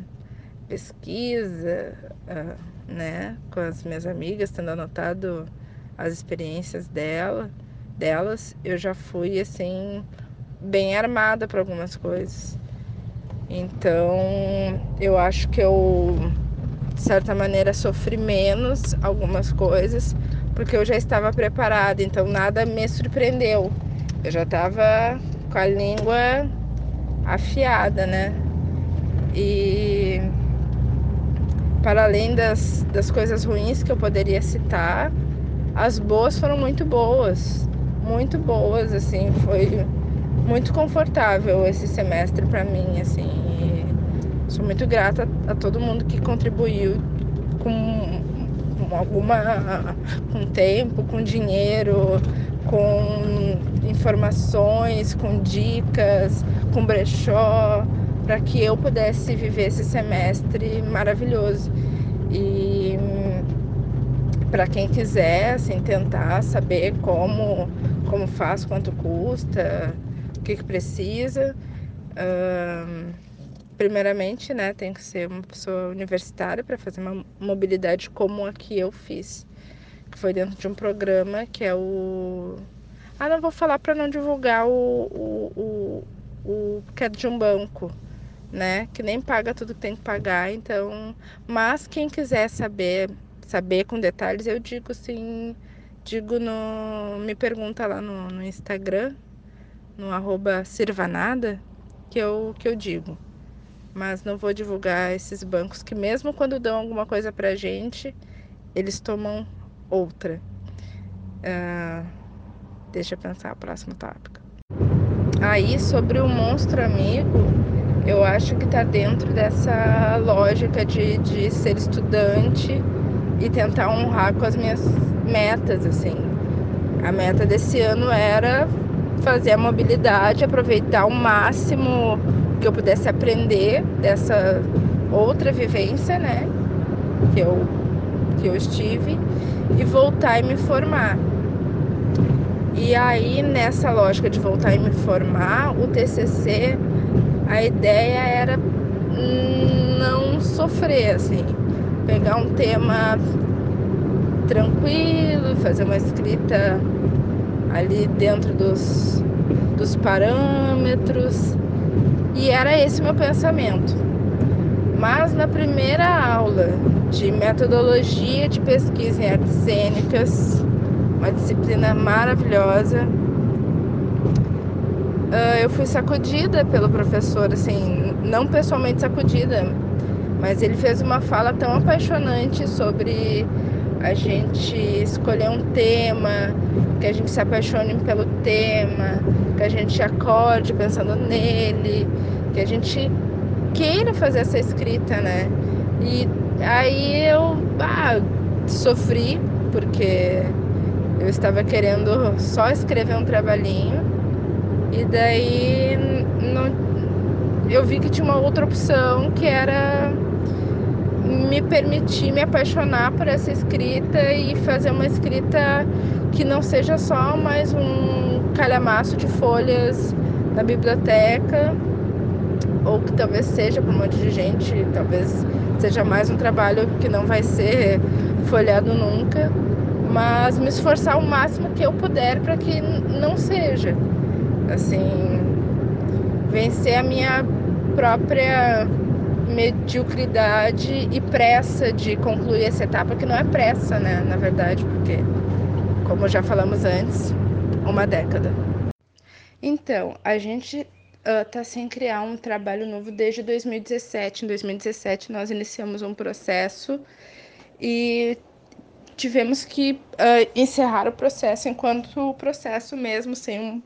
C: pesquisa, uh, né, com as minhas amigas, tendo anotado as experiências dela, delas, eu já fui assim bem armada para algumas coisas. Então, eu acho que eu de certa maneira sofri menos algumas coisas, porque eu já estava preparada, então nada me surpreendeu. Eu já estava com a língua afiada, né? E para além das, das coisas ruins que eu poderia citar, as boas foram muito boas, muito boas, assim, foi muito confortável esse semestre para mim, assim. sou muito grata a todo mundo que contribuiu com, com alguma, com tempo, com dinheiro, com informações, com dicas, com brechó, para que eu pudesse viver esse semestre maravilhoso. E para quem quiser assim, tentar saber como, como faz, quanto custa, o que, que precisa, uh, primeiramente né, tem que ser uma pessoa universitária para fazer uma mobilidade como a que eu fiz, que foi dentro de um programa que é o. Ah, não vou falar para não divulgar o, o, o, o que é de um banco né? Que nem paga tudo que tem que pagar, então. Mas quem quiser saber, saber com detalhes, eu digo sim, digo no. Me pergunta lá no, no Instagram, no arroba Sirvanada, que eu, que eu digo. Mas não vou divulgar esses bancos que mesmo quando dão alguma coisa pra gente, eles tomam outra. Uh, deixa eu pensar o próximo tópico. Aí sobre o monstro amigo, eu acho que está dentro dessa lógica de, de ser estudante e tentar honrar com as minhas metas, assim. A meta desse ano era fazer a mobilidade, aproveitar ao máximo que eu pudesse aprender dessa outra vivência, né? Que eu, que eu estive, e voltar e me formar. E aí, nessa lógica de voltar e me formar, o TCC a ideia era não sofrer, assim, pegar um tema tranquilo, fazer uma escrita ali dentro dos, dos parâmetros. E era esse meu pensamento. Mas na primeira aula de metodologia de pesquisa em artes cênicas, uma disciplina maravilhosa, uh, eu fui sacudida pelo professor, assim, não pessoalmente sacudida, mas ele fez uma fala tão apaixonante sobre a gente escolher um tema, que a gente se apaixone pelo tema, que a gente acorde pensando nele, que a gente queira fazer essa escrita, né? E aí eu ah, sofri, porque eu estava querendo só escrever um trabalhinho e daí não, eu vi que tinha uma outra opção que era me permitir me apaixonar por essa escrita e fazer uma escrita que não seja só mais um calhamaço de folhas na biblioteca, ou que talvez seja para um monte de gente, talvez seja mais um trabalho que não vai ser folhado nunca, mas me esforçar o máximo que eu puder para que não seja. Assim, vencer a minha própria mediocridade e pressa de concluir essa etapa, que não é pressa, né, na verdade, porque, como já falamos antes, uma década. Então, a gente uh, tá sem criar um trabalho novo desde 2017. Em 2017, nós iniciamos um processo e tivemos que uh, encerrar o processo enquanto o processo mesmo, sem um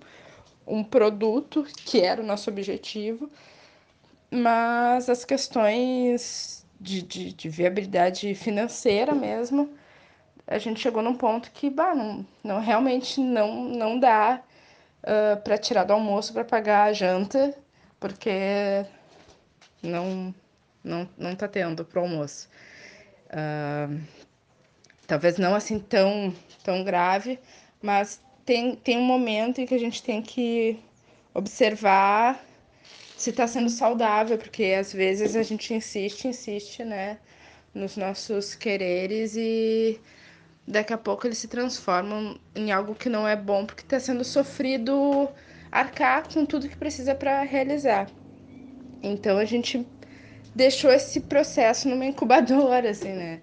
C: um produto, que era o nosso objetivo, mas as questões de, de, de viabilidade financeira mesmo a gente chegou num ponto que, bah, não, não realmente não, não dá uh, para tirar do almoço para pagar a janta, porque não, não, não tá tendo pro almoço. Uh, talvez não assim tão, tão grave, mas tem, tem um momento em que a gente tem que observar se está sendo saudável, porque às vezes a gente insiste, insiste, né, nos nossos quereres e daqui a pouco eles se transformam em algo que não é bom, porque está sendo sofrido arcar com tudo que precisa para realizar. Então a gente deixou esse processo numa incubadora, assim, né?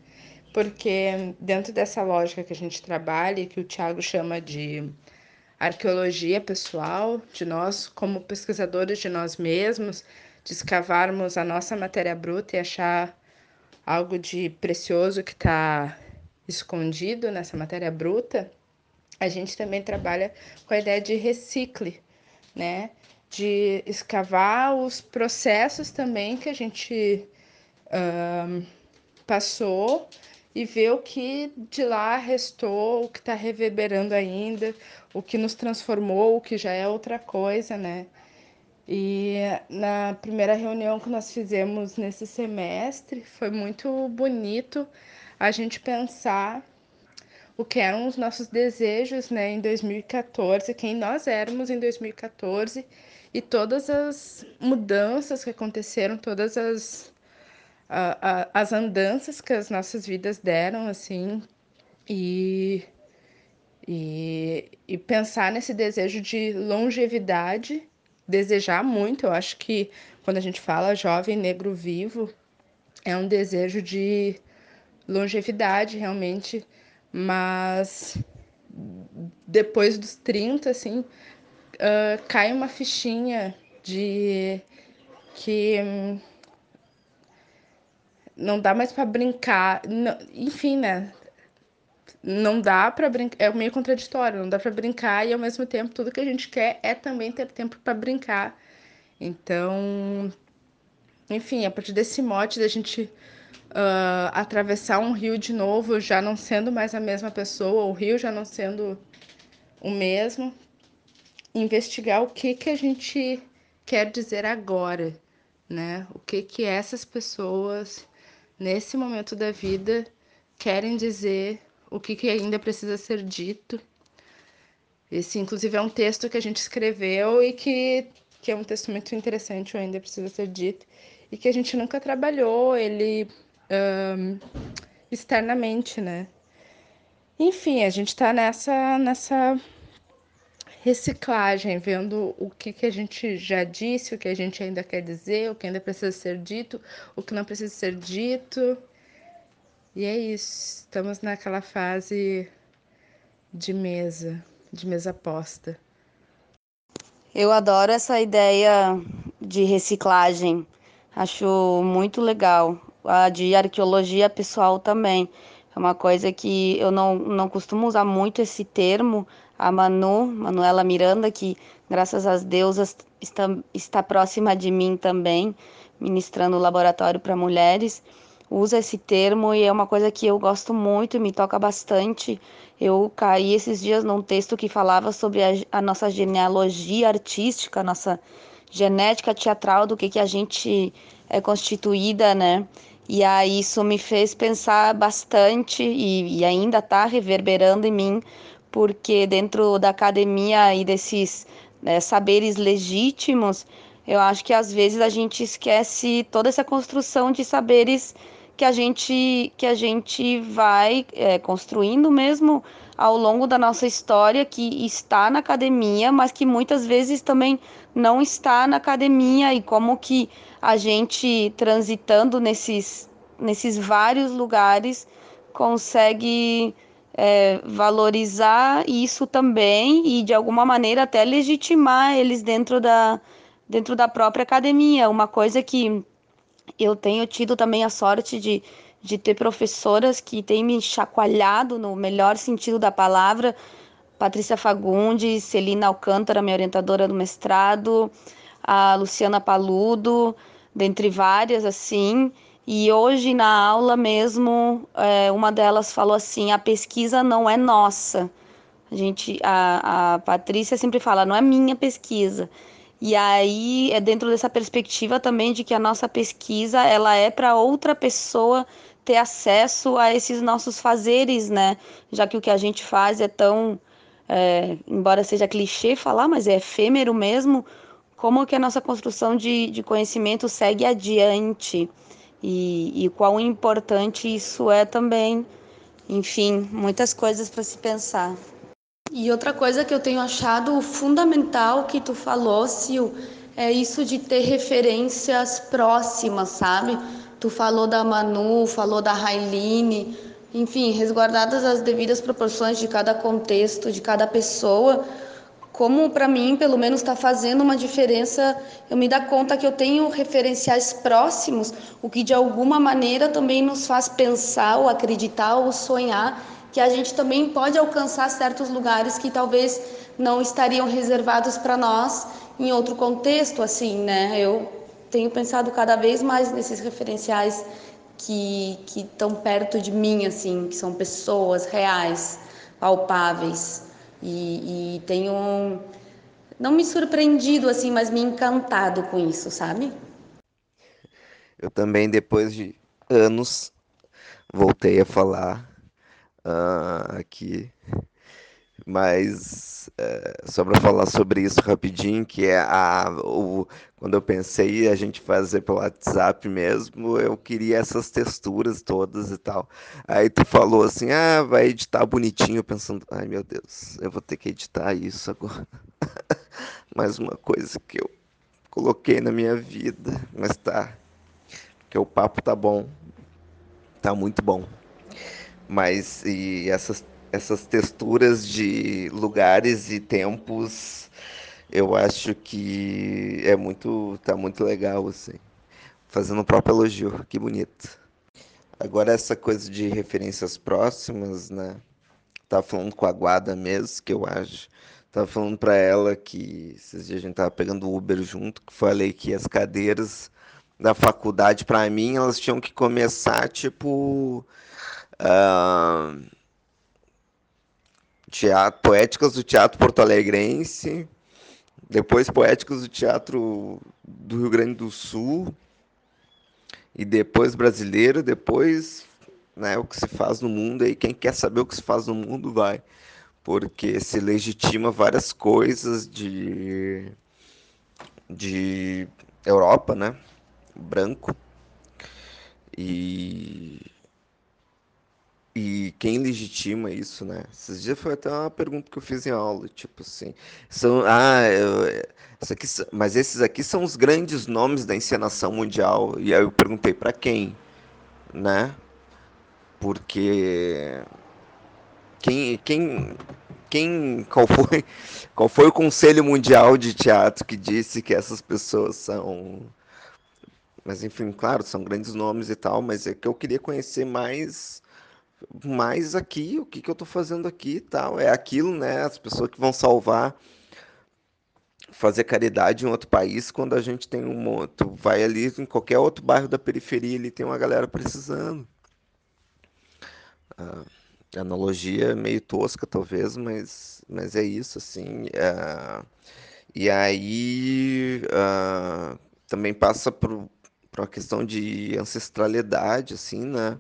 C: Porque dentro dessa lógica que a gente trabalha, que o Tiago chama de arqueologia pessoal, de nós como pesquisadores de nós mesmos, de escavarmos a nossa matéria bruta e achar algo de precioso que está escondido nessa matéria bruta, a gente também trabalha com a ideia de recicle, né? De escavar os processos também que a gente passou e ver o que de lá restou, o que está reverberando ainda, o que nos transformou, o que já é outra coisa, né? E na primeira reunião que nós fizemos nesse semestre, foi muito bonito a gente pensar o que eram os nossos desejos né, em 2014, quem nós éramos em 2014 e todas as mudanças que aconteceram, todas as, a, a, as andanças que as nossas vidas deram, assim, e, e, e pensar nesse desejo de longevidade, desejar muito, eu acho que quando a gente fala jovem negro vivo, é um desejo de longevidade realmente, mas depois dos 30, assim, uh, cai uma fichinha de que não dá mais para brincar, não, enfim, né? Não dá para brincar, é meio contraditório, não dá para brincar e ao mesmo tempo tudo que a gente quer é também ter tempo para brincar. Então, enfim, a partir desse mote da gente uh, atravessar um rio de novo, já não sendo mais a mesma pessoa, o rio já não sendo o mesmo, investigar o que que a gente quer dizer agora, né? O que que essas pessoas nesse momento da vida querem dizer, o que que ainda precisa ser dito. Esse, inclusive, é um texto que a gente escreveu e que, que é um texto muito interessante, ainda precisa ser dito, e que a gente nunca trabalhou. Ele um, externamente, né? Enfim, a gente está nessa, nessa reciclagem, vendo o que, que a gente já disse, o que a gente ainda quer dizer, o que ainda precisa ser dito, o que não precisa ser dito. E é isso, estamos naquela fase de mesa, de mesa posta.
A: Eu adoro essa ideia de reciclagem, acho muito legal a de arqueologia pessoal também. É uma coisa que eu não, não costumo usar muito esse termo. A Manu, Manuela Miranda, que graças às deusas está, está próxima de mim também, ministrando o laboratório para mulheres, usa esse termo e é uma coisa que eu gosto muito, me toca bastante. Eu caí esses dias num texto que falava sobre a, a nossa genealogia artística, a nossa genética teatral, do que, que a gente é constituída, né? E aí isso me fez pensar bastante e, e ainda está reverberando em mim, porque dentro da academia e desses né, saberes legítimos, eu acho que às vezes a gente esquece toda essa construção de saberes que a gente que a gente vai é, construindo mesmo ao longo da nossa história que está na academia, mas que muitas vezes também não está na academia. E como que a gente transitando nesses, nesses vários lugares consegue é, valorizar isso também e de alguma maneira até legitimar eles dentro da, dentro da própria academia. Uma coisa que eu tenho tido também a sorte de, de ter professoras que têm me chacoalhado no melhor sentido da palavra. Patrícia Fagundes, Celina Alcântara, minha orientadora do mestrado, a Luciana Paludo, dentre várias, assim, E hoje na aula mesmo, é, uma delas falou assim: a pesquisa não é nossa. A gente, a, a Patrícia sempre fala, não é minha pesquisa. E aí é dentro dessa perspectiva também de que a nossa pesquisa ela é para outra pessoa ter acesso a esses nossos fazeres, né? Já que o que a gente faz é tão, é, embora seja clichê falar, mas é efêmero mesmo, como que a nossa construção de, de conhecimento segue adiante e, e quão importante isso é também. Enfim, muitas coisas para se pensar. E outra coisa que eu tenho achado fundamental que tu falou, Sil, é isso de ter referências próximas, sabe? Tu falou da Manu, falou da Railine, enfim, resguardadas as devidas proporções de cada contexto, de cada pessoa, como para mim, pelo menos, está fazendo uma diferença, eu me dar conta que eu tenho referenciais próximos, o que de alguma maneira também nos faz pensar ou acreditar ou sonhar que a gente também pode alcançar certos lugares que talvez não estariam reservados para nós em outro contexto, assim, né? Eu tenho pensado cada vez mais nesses referenciais que que estão perto de mim, assim, que são pessoas reais, palpáveis e, e tenho não me surpreendido assim, mas me encantado com isso, sabe?
B: Eu também depois de anos voltei a falar uh, aqui mas é, só para falar sobre isso rapidinho, que é a, o, quando eu pensei a gente fazer pelo WhatsApp mesmo, eu queria essas texturas todas e tal. Aí tu falou assim, ah, vai editar bonitinho, pensando, ai meu Deus, eu vou ter que editar isso agora. Mais uma coisa que eu coloquei na minha vida, mas tá, porque o papo tá bom, tá muito bom. Mas e essas essas texturas de lugares e tempos, eu acho que é muito, tá muito legal assim. Fazendo o próprio elogio, que bonito. Agora essa coisa de referências próximas, né? Tava falando com a Guada mesmo, que eu acho. Tava falando para ela que esses dias a gente tava pegando Uber junto, que falei que as cadeiras da faculdade para mim elas tinham que começar tipo uh, teatro, poéticas do teatro porto-alegrense, depois poéticas do teatro do Rio Grande do Sul, e depois brasileiro, depois né, o que se faz no mundo, aí quem quer saber o que se faz no mundo vai, porque se legitima várias coisas de, de Europa, né, branco, e e quem legitima isso, né? Esses dias foi até uma pergunta que eu fiz em aula, tipo assim, são, ah, eu, aqui, mas esses aqui são os grandes nomes da encenação mundial. E aí eu perguntei para quem, né? Porque quem, quem, quem, qual foi, qual foi o Conselho Mundial de Teatro que disse que essas pessoas são mas enfim, claro, são grandes nomes e tal, mas é que eu queria conhecer mais mais aqui, o que, que eu estou fazendo aqui e tal. É aquilo, né? As pessoas que vão salvar, fazer caridade em outro país quando a gente tem um. Tu vai ali em qualquer outro bairro da periferia, ali tem uma galera precisando. Uh, analogia meio tosca, talvez, mas, mas é isso, assim. Uh, e aí uh, também passa por, por uma questão de ancestralidade, assim, né?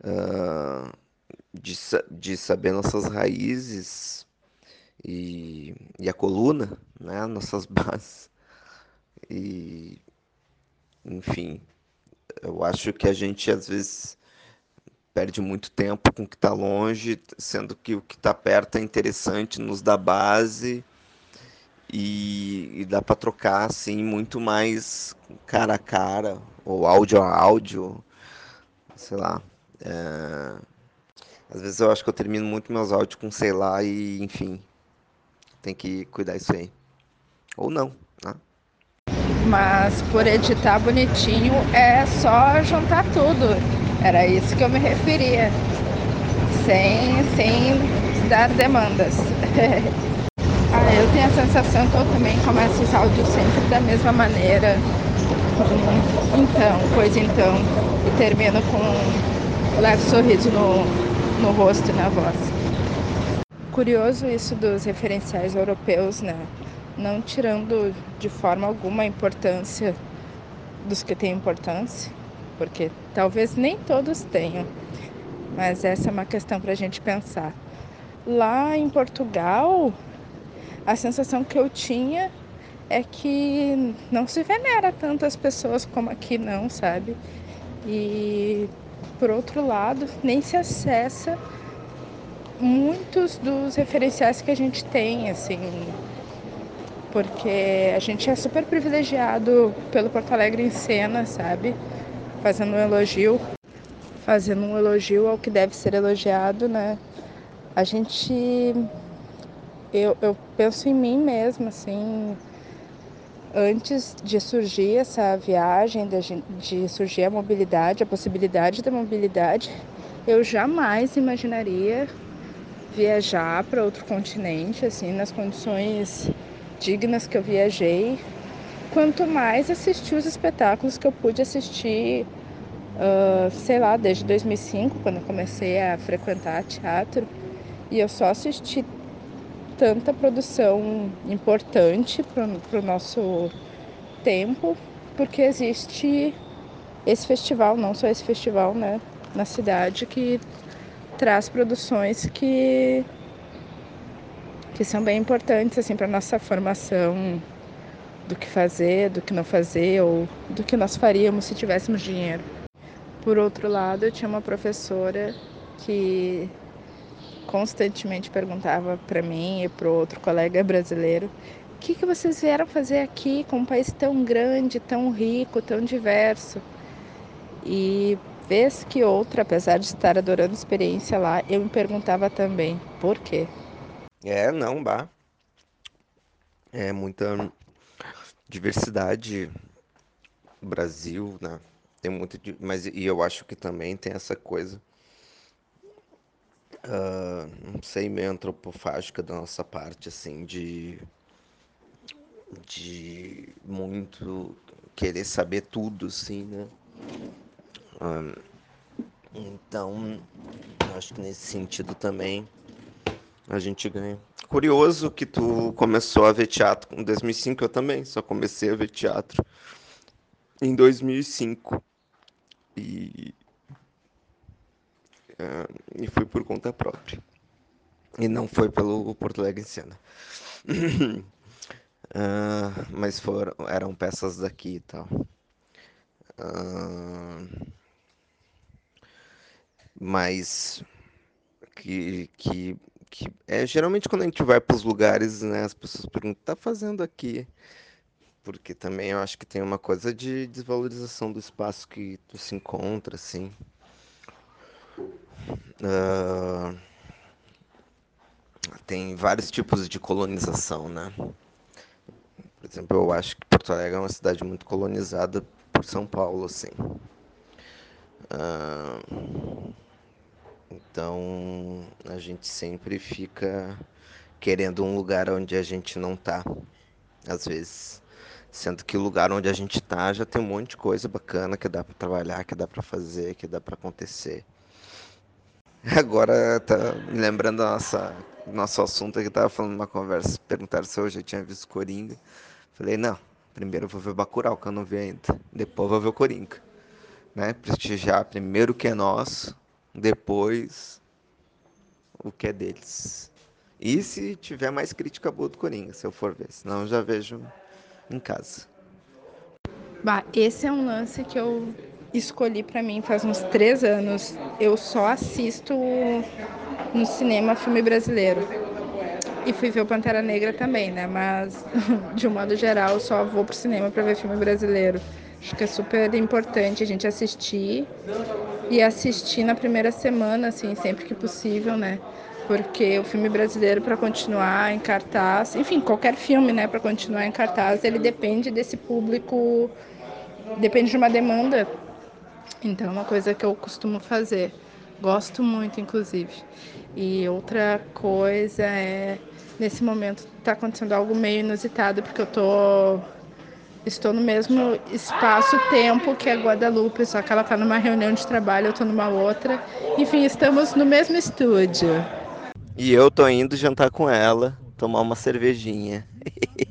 B: Uh, de, de saber nossas raízes e, e a coluna, né, nossas bases. E, enfim, eu acho que a gente às vezes perde muito tempo com o que está longe, sendo que o que está perto é interessante, nos dá base e, e dá para trocar assim muito mais cara a cara ou áudio a áudio, sei lá. É... Às vezes eu acho que eu termino muito meus áudios com sei lá e, enfim, tem que cuidar isso aí. Ou não, né?
C: Mas por editar bonitinho é só juntar tudo. Era isso que eu me referia. Sem, sem dar demandas. ah, eu tenho a sensação que eu também começo os áudios sempre da mesma maneira Então, pois então. E termino com leve sorriso no, no rosto e na voz. Curioso isso dos referenciais europeus, né? Não tirando de forma alguma a importância dos que têm importância, porque talvez nem todos tenham, mas essa é uma questão para a gente pensar. Lá em Portugal, a sensação que eu tinha é que não se venera tantas pessoas como aqui não, sabe? E por outro lado, nem se acessa muitos dos referenciais que a gente tem, assim, porque a gente é super privilegiado pelo Porto Alegre em cena, sabe? Fazendo um elogio, fazendo um elogio ao que deve ser elogiado, né? A gente eu, eu penso em mim mesma, assim, antes de surgir essa viagem, de, de surgir a mobilidade, a possibilidade da mobilidade, eu jamais imaginaria viajar para outro continente, assim, nas condições dignas que eu viajei. Quanto mais assistir os espetáculos que eu pude assistir, uh, sei lá, desde 2005, quando eu comecei a frequentar teatro, e eu só assisti tanta produção importante para o nosso tempo, porque existe esse festival, não só esse festival, né, na cidade, que traz produções que, que são bem importantes assim, para nossa formação do que fazer, do que não fazer, ou do que nós faríamos se tivéssemos dinheiro. Por outro lado, eu tinha uma professora que constantemente perguntava para mim e para outro colega brasileiro: o que, que vocês vieram fazer aqui com um país tão grande, tão rico, tão diverso? E vez que outra, apesar de estar adorando a experiência lá, eu me perguntava também por quê.
B: É, não, bah. É muita diversidade Brasil, né? Tem muito, mas e eu acho que também tem essa coisa não sei, meio antropofágica da nossa parte, assim, de, de muito querer saber tudo, assim, né? Uh, então, acho que nesse sentido também a gente ganha. Curioso que tu começou a ver teatro em 2005, eu também só comecei a ver teatro em 2005. E uh, e fui por conta própria. E não foi pelo Porto Alegre em cena. uh, mas foram, eram peças daqui e tal. Uh, mas que, que, que é geralmente quando a gente vai para os lugares, né, as pessoas perguntam, tá fazendo aqui? Porque também eu acho que tem uma coisa de desvalorização do espaço que tu se encontra, assim. Uh, tem vários tipos de colonização, né? Por exemplo, eu acho que Porto Alegre é uma cidade muito colonizada por São Paulo, assim. Uh, então, a gente sempre fica querendo um lugar onde a gente não tá, às vezes. Sendo que o lugar onde a gente tá já tem um monte de coisa bacana que dá para trabalhar, que dá para fazer, que dá para acontecer. Agora tá me lembrando da nossa nosso assunto aqui, tava falando numa conversa, perguntaram se eu já tinha visto Coringa. Falei, não, primeiro eu vou ver Bacurau, que eu não vi ainda. Depois vou ver o Coringa. Né? Prestigiar primeiro o que é nosso, depois o que é deles. E se tiver mais crítica boa do Coringa, se eu for ver. Senão eu já vejo em casa.
C: Bah, esse é um lance que eu escolhi para mim faz uns três anos. Eu só assisto no cinema filme brasileiro. E fui ver o Pantera Negra também, né? Mas, de um modo geral, só vou pro cinema para ver filme brasileiro. Acho que é super importante a gente assistir e assistir na primeira semana, assim, sempre que possível, né? Porque o filme brasileiro, para continuar em cartaz, enfim, qualquer filme, né, para continuar em cartaz, ele depende desse público, depende de uma demanda então é uma coisa que eu costumo fazer. Gosto muito, inclusive. E outra coisa é, nesse momento está acontecendo algo meio inusitado, porque eu tô Estou no mesmo espaço-tempo que a Guadalupe, só que ela está numa reunião de trabalho, eu estou numa outra. Enfim, estamos no mesmo estúdio.
B: E eu tô indo jantar com ela, tomar uma cervejinha.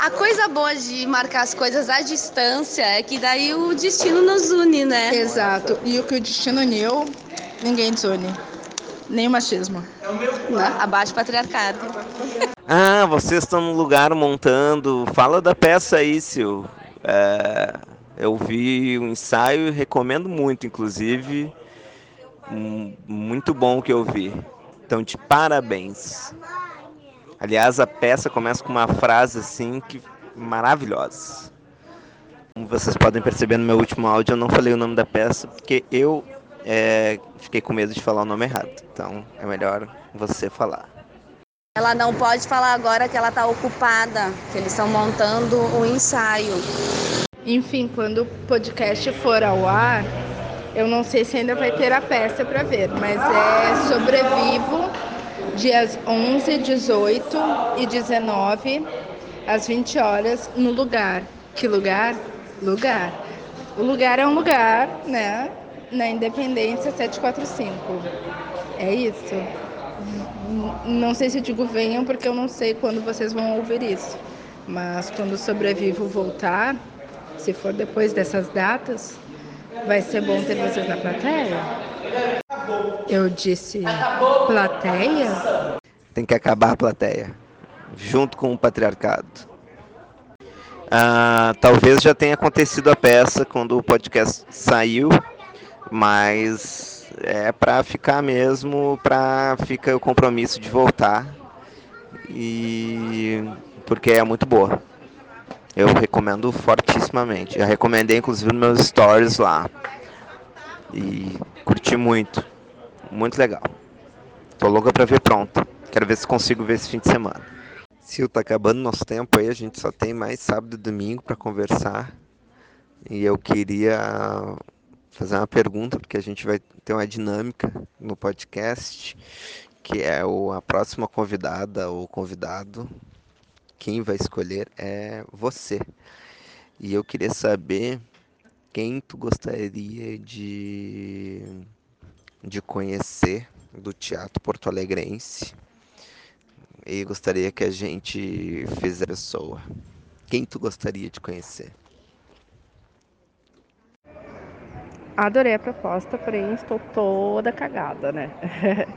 A: A coisa boa de marcar as coisas à distância é que daí o destino nos une, né?
C: Exato. E o que o destino uniu, ninguém desune. Nem o machismo.
A: Né? Abaixo o patriarcado.
B: Ah, vocês estão no lugar montando. Fala da peça aí, Sil. É, eu vi o um ensaio e recomendo muito, inclusive. Muito bom o que eu vi. Então, de parabéns. Aliás, a peça começa com uma frase assim que maravilhosa. Como vocês podem perceber no meu último áudio, eu não falei o nome da peça porque eu é, fiquei com medo de falar o nome errado. Então, é melhor você falar.
A: Ela não pode falar agora que ela está ocupada, que eles estão montando o um ensaio.
C: Enfim, quando o podcast for ao ar, eu não sei se ainda vai ter a peça para ver, mas é Sobrevivo, dias 11, 18 e 19, às 20 horas, no lugar. Que lugar? Lugar. O lugar é um lugar, né? Na Independência 745. É isso. Não sei se digo venham, porque eu não sei quando vocês vão ouvir isso. Mas quando o Sobrevivo voltar, se for depois dessas datas, vai ser bom ter vocês na plateia. Eu disse plateia?
B: Tem que acabar a plateia, junto com o patriarcado. Ah, talvez já tenha acontecido a peça quando o podcast saiu, mas é para ficar mesmo, para ficar o compromisso de voltar. E porque é muito boa. Eu recomendo fortissimamente. Eu recomendei inclusive nos meus stories lá. E curti muito. Muito legal. Tô louca para ver pronto. Quero ver se consigo ver esse fim de semana. Sil, tá acabando nosso tempo aí, a gente só tem mais sábado e domingo para conversar. E eu queria fazer uma pergunta, porque a gente vai ter uma dinâmica no podcast, que é a próxima convidada ou convidado, quem vai escolher é você. E eu queria saber quem tu gostaria de, de conhecer do teatro porto-alegrense e gostaria que a gente fizesse a pessoa. Quem tu gostaria de conhecer?
C: adorei a proposta, porém estou toda cagada, né?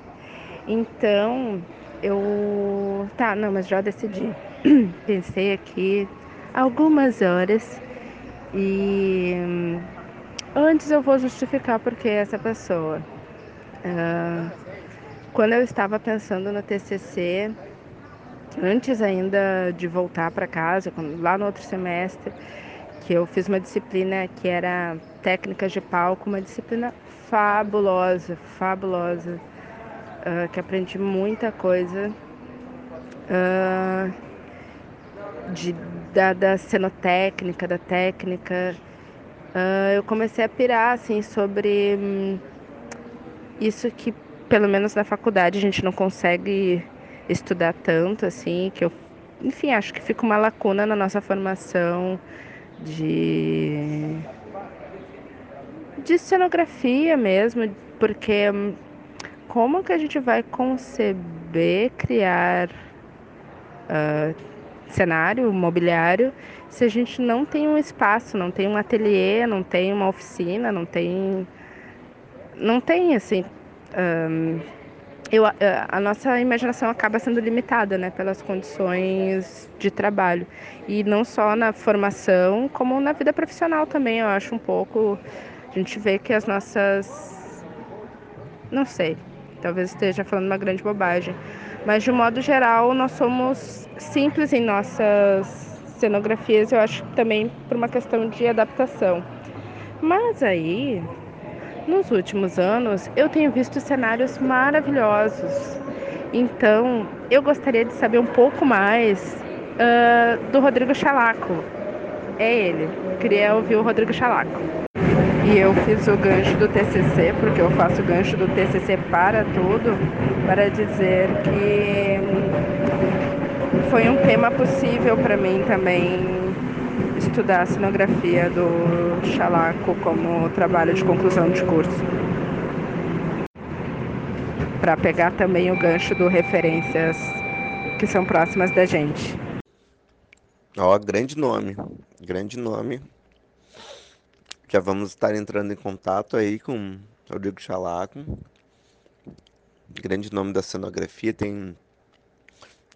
C: então, eu. Tá, não, mas já decidi. Pensei aqui algumas horas e antes eu vou justificar porque essa pessoa. Uh, quando eu estava pensando no TCC, antes ainda de voltar para casa, lá no outro semestre, que eu fiz uma disciplina que era técnicas de palco, uma disciplina fabulosa, fabulosa, uh, que aprendi muita coisa uh, de, da, da cenotécnica, da técnica. Uh, eu comecei a pirar assim sobre um, isso que pelo menos na faculdade a gente não consegue estudar tanto assim, que eu enfim, acho que fica uma lacuna na nossa formação de de cenografia mesmo, porque hum, como que a gente vai conceber, criar uh, cenário, mobiliário, se a gente não tem um espaço, não tem um ateliê, não tem uma oficina, não tem. Não tem, assim. Eu, a nossa imaginação acaba sendo limitada né, pelas condições de trabalho. E não só na formação, como na vida profissional também, eu acho um pouco. A gente vê que as nossas. Não sei, talvez esteja falando uma grande bobagem, mas de um modo geral, nós somos simples em nossas cenografias, eu acho também por uma questão de adaptação. Mas aí, nos últimos anos, eu tenho visto cenários maravilhosos. Então, eu gostaria de saber um pouco mais uh, do Rodrigo Chalaco. É ele. Queria ouvir o Rodrigo Chalaco. E eu fiz o gancho do TCC, porque eu faço gancho do TCC para tudo, para dizer que foi um tema possível para mim também estudar a cenografia do Chalaco como trabalho de conclusão de curso. Para pegar também o gancho do referências que são próximas da gente.
B: Ó, grande nome, grande nome. Já vamos estar entrando em contato aí com Rodrigo Chalaco. Grande nome da cenografia, tem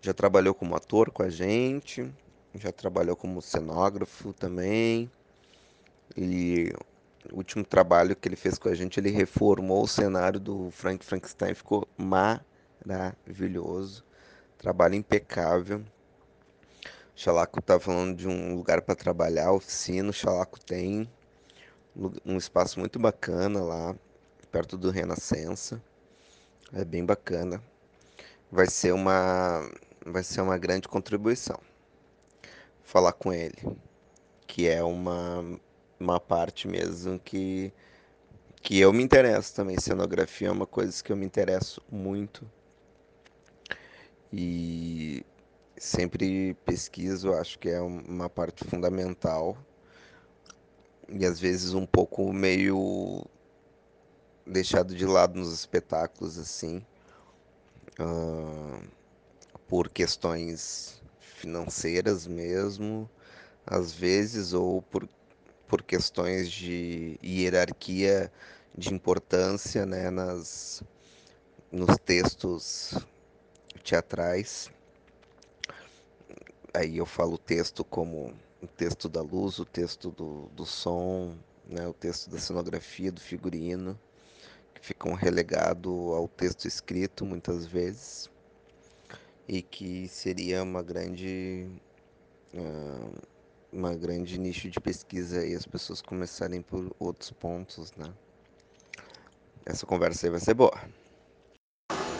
B: já trabalhou como ator com a gente, já trabalhou como cenógrafo também. E o último trabalho que ele fez com a gente, ele reformou o cenário do Frank Frankenstein, ficou maravilhoso. Trabalho impecável. O Chalaco tá falando de um lugar para trabalhar, oficina. O Chalaco tem um espaço muito bacana lá, perto do Renascença. É bem bacana. Vai ser uma vai ser uma grande contribuição. Falar com ele, que é uma uma parte mesmo que que eu me interesso também. Cenografia é uma coisa que eu me interesso muito. E sempre pesquiso, acho que é uma parte fundamental. E às vezes um pouco meio deixado de lado nos espetáculos assim. Uh, por questões financeiras mesmo, às vezes, ou por por questões de hierarquia de importância né, nas, nos textos teatrais. Aí eu falo texto como o texto da luz, o texto do, do som, né, o texto da cenografia, do figurino, que ficam relegados ao texto escrito muitas vezes, e que seria uma grande. Uh, uma grande nicho de pesquisa e as pessoas começarem por outros pontos, né? Essa conversa aí vai ser boa.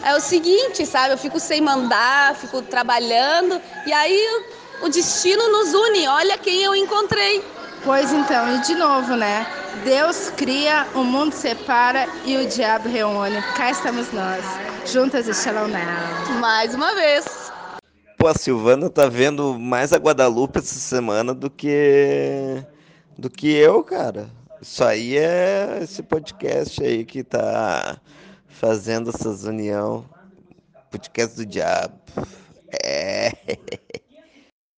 A: É o seguinte, sabe? Eu fico sem mandar, fico trabalhando e aí o destino nos une. Olha quem eu encontrei.
C: Pois então, e de novo, né? Deus cria, o mundo separa e o diabo reúne. Cá estamos nós, juntas e Shalom now.
A: Mais uma vez.
B: Pô, a Silvana tá vendo mais a Guadalupe essa semana do que do que eu, cara. Isso aí é esse podcast aí que tá fazendo essas união. Podcast do diabo. É.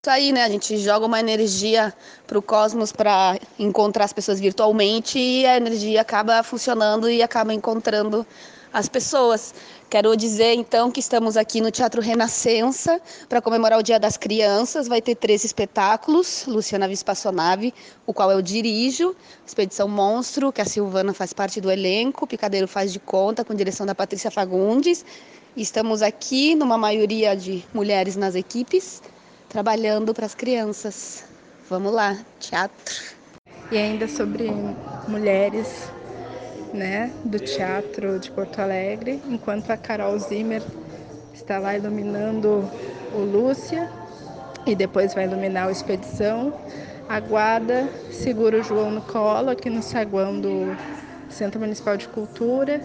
A: Isso aí, né? A gente joga uma energia pro cosmos para encontrar as pessoas virtualmente e a energia acaba funcionando e acaba encontrando as pessoas. Quero dizer então que estamos aqui no Teatro Renascença para comemorar o Dia das Crianças. Vai ter três espetáculos: Luciana Vispassonave, o qual eu dirijo, Expedição Monstro, que a Silvana faz parte do elenco, Picadeiro faz de conta, com direção da Patrícia Fagundes. Estamos aqui numa maioria de mulheres nas equipes, trabalhando para as crianças. Vamos lá, teatro.
C: E ainda sobre mulheres né, do Teatro de Porto Alegre, enquanto a Carol Zimmer está lá iluminando o Lúcia e depois vai iluminar o Expedição. A Guada segura o João no colo aqui no saguão do Centro Municipal de Cultura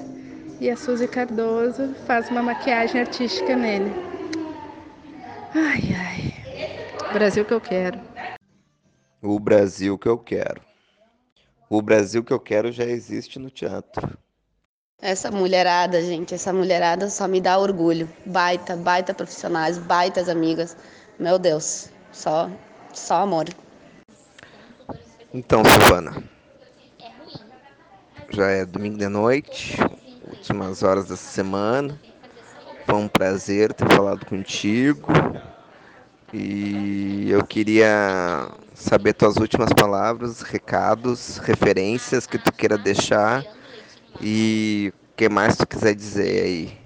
C: e a Suzy Cardoso faz uma maquiagem artística nele. Ai, ai. Brasil que eu quero.
B: O Brasil que eu quero. O Brasil que eu quero já existe no teatro.
A: Essa mulherada, gente, essa mulherada só me dá orgulho. Baita, baita profissionais, baitas amigas. Meu Deus, só, só amor.
B: Então, Silvana, já é domingo de noite, últimas horas dessa semana. Foi um prazer ter falado contigo. E eu queria saber tuas últimas palavras, recados, referências que tu queira deixar e o que mais tu quiser dizer aí.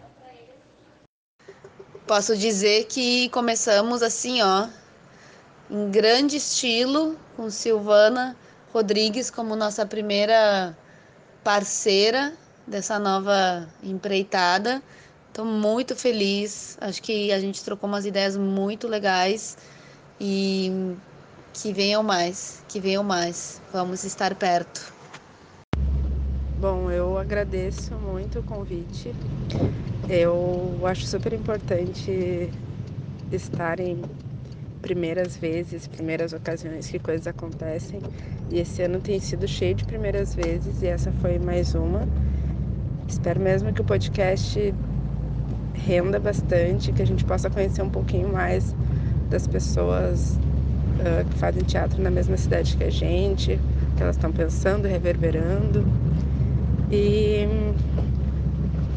A: Posso dizer que começamos assim, ó, em grande estilo, com Silvana Rodrigues como nossa primeira parceira dessa nova empreitada. Estou muito feliz. Acho que a gente trocou umas ideias muito legais e que venham mais, que venham mais. Vamos estar perto.
C: Bom, eu agradeço muito o convite. Eu acho super importante estarem primeiras vezes, primeiras ocasiões que coisas acontecem. E esse ano tem sido cheio de primeiras vezes e essa foi mais uma. Espero mesmo que o podcast renda bastante, que a gente possa conhecer um pouquinho mais das pessoas uh, que fazem teatro na mesma cidade que a gente, que elas estão pensando, reverberando. E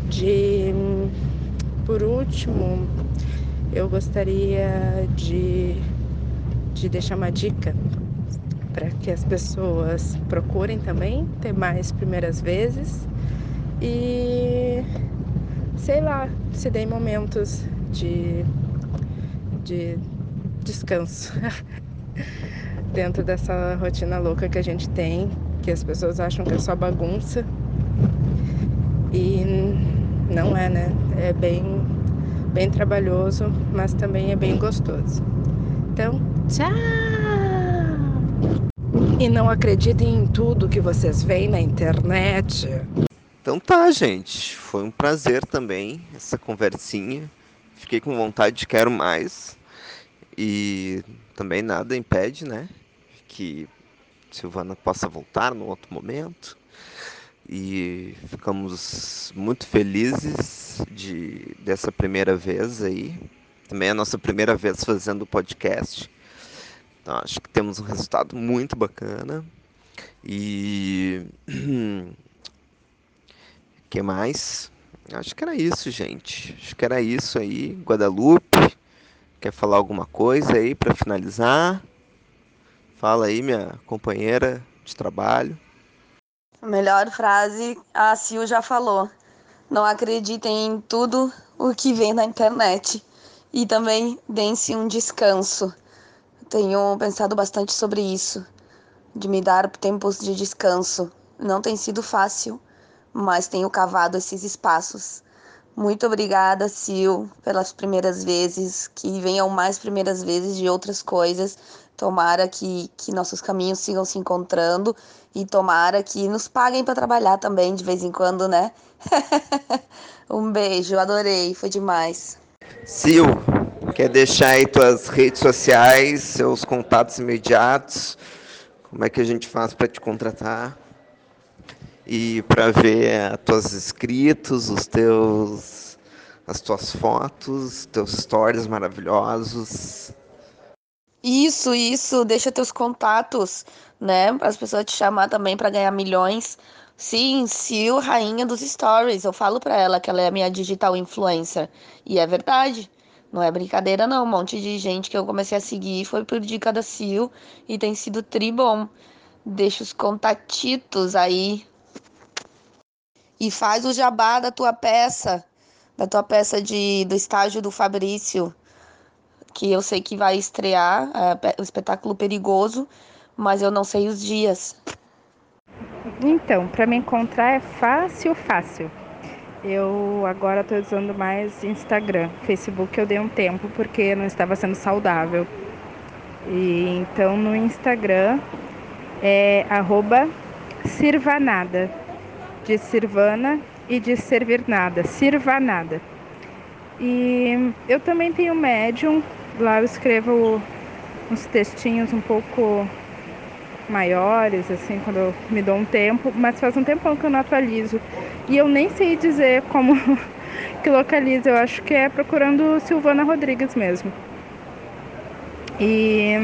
C: de por último, eu gostaria de, de deixar uma dica para que as pessoas procurem também ter mais primeiras vezes e sei lá, se deem momentos de, de descanso dentro dessa rotina louca que a gente tem, que as pessoas acham que é só bagunça e não é, né? É bem, bem trabalhoso, mas também é bem gostoso. Então, tchau! E não acreditem em tudo que vocês veem na internet.
B: Então tá, gente. Foi um prazer também essa conversinha. Fiquei com vontade de quero mais. E também nada impede, né? Que Silvana possa voltar no outro momento e ficamos muito felizes de dessa primeira vez aí. Também é a nossa primeira vez fazendo o podcast. Então, acho que temos um resultado muito bacana. E que mais? Acho que era isso, gente. Acho que era isso aí. Guadalupe, quer falar alguma coisa aí para finalizar? Fala aí, minha companheira de trabalho.
A: A melhor frase a Sil já falou. Não acreditem em tudo o que vem na internet. E também deem-se um descanso. Tenho pensado bastante sobre isso, de me dar tempos de descanso. Não tem sido fácil, mas tenho cavado esses espaços. Muito obrigada, Sil, pelas primeiras vezes, que venham mais primeiras vezes de outras coisas. Tomara que, que nossos caminhos sigam se encontrando e tomara que nos paguem para trabalhar também de vez em quando, né? um beijo, adorei, foi demais.
B: Sil, quer deixar aí tuas redes sociais, seus contatos imediatos? Como é que a gente faz para te contratar? E para ver as tuas escritos, os teus as tuas fotos, teus stories maravilhosos.
A: Isso, isso, deixa teus contatos, né? Para as pessoas te chamar também para ganhar milhões. Sim, Sil, rainha dos stories. Eu falo para ela que ela é a minha digital influencer. E é verdade. Não é brincadeira, não. Um monte de gente que eu comecei a seguir foi por dica da Sil e tem sido tribom. Deixa os contatitos aí. E faz o jabá da tua peça, da tua peça de, do estágio do Fabrício que eu sei que vai estrear é, o espetáculo Perigoso, mas eu não sei os dias.
C: Então, para me encontrar é fácil, fácil. Eu agora estou usando mais Instagram, Facebook eu dei um tempo porque não estava sendo saudável. E então no Instagram é arroba Sirvanada, de Sirvana e de servir nada, Sirvanada. E eu também tenho Medium, Lá eu escrevo uns textinhos um pouco maiores, assim, quando eu me dou um tempo, mas faz um tempão que eu não atualizo. E eu nem sei dizer como que localiza, eu acho que é procurando Silvana Rodrigues mesmo. E.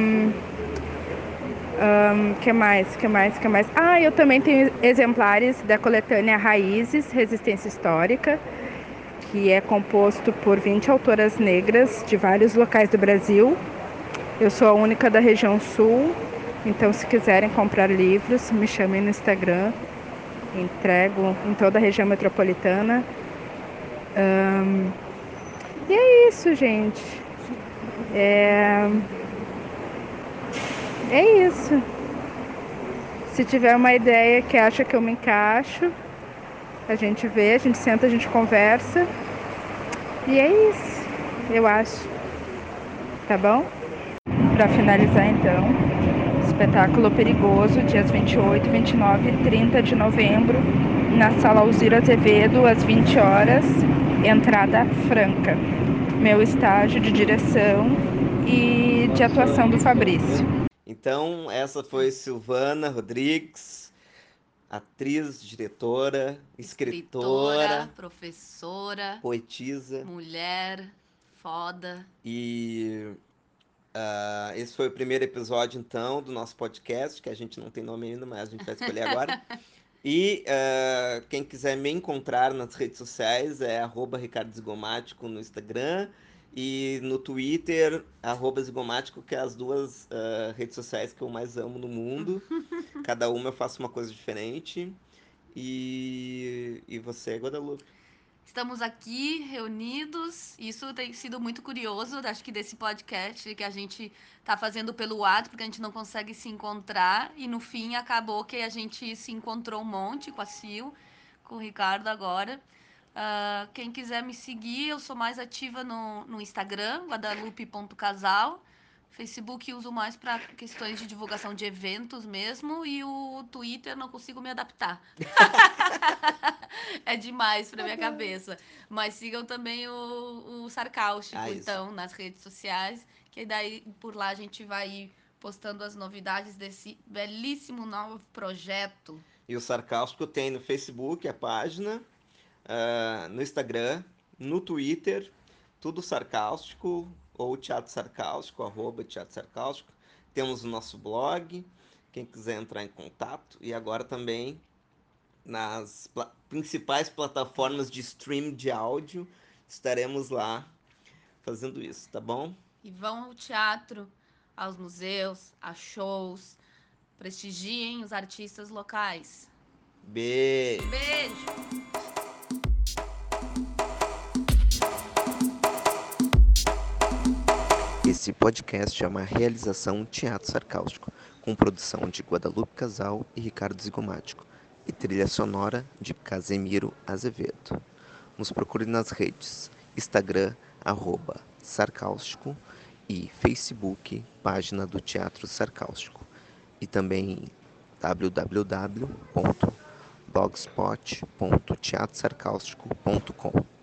C: Um, que mais? Que mais? Que mais? Ah, eu também tenho exemplares da coletânea Raízes, Resistência Histórica que é composto por 20 autoras negras de vários locais do Brasil. Eu sou a única da região sul, então se quiserem comprar livros, me chamem no Instagram. Entrego em toda a região metropolitana. Um, e é isso, gente. É, é isso. Se tiver uma ideia que acha que eu me encaixo, a gente vê, a gente senta, a gente conversa. E é isso, eu acho. Tá bom? Para finalizar então, espetáculo perigoso, dias 28, 29 e 30 de novembro, na sala Alzira Azevedo, às 20 horas, entrada franca. Meu estágio de direção e de atuação do Fabrício.
B: Então, essa foi Silvana Rodrigues, atriz, diretora, escritora,
A: Escritora, professora,
B: poetisa.
A: mulher, foda.
B: E ah, esse foi o primeiro episódio, então, do nosso podcast, que a gente não tem nome ainda, mas a gente vai escolher agora. E ah, quem quiser me encontrar nas redes sociais é arroba no Instagram e no Twitter, arroba Zigomático, que é as duas ah, redes sociais que eu mais amo no mundo. Cada uma eu faço uma coisa diferente. E, e você, Guadalupe?
A: Estamos aqui reunidos. Isso tem sido muito curioso, acho que desse podcast que a gente tá fazendo pelo ato, porque a gente não consegue se encontrar. E no fim acabou que a gente se encontrou um monte com a Sil, com o Ricardo agora. Ah, quem quiser me seguir, eu sou mais ativa no, no Instagram, guadalupe.casal. Facebook uso mais para questões de divulgação de eventos mesmo. E o Twitter não consigo me adaptar. é demais pra minha cabeça. Mas sigam também o, o Sarcáustico,
B: Ah,
A: então, nas redes sociais. Que daí por lá a gente vai ir postando as novidades desse belíssimo novo projeto.
B: E o Sarcástico tem no Facebook a página, ah, no Instagram, no Twitter, tudo Sarcástico, ou Teatro Sarcástico, arroba Teatro Sarcástico. Temos o nosso blog, quem quiser entrar em contato. E agora também nas pla- principais plataformas de stream de áudio, estaremos lá fazendo isso, tá bom?
A: E vão ao teatro, aos museus, a shows. Prestigiem os artistas locais.
B: Beijo!
A: Beijo!
B: Esse podcast é uma realização Teatro Sarcástico, com produção de Guadalupe Casal e Ricardo Zigomático, e trilha sonora de Casemiro Azevedo. Nos procure nas redes, Instagram, arroba Sarcástico, e Facebook, página do Teatro Sarcástico, e também www.blogspot.teatrosarcástico.com.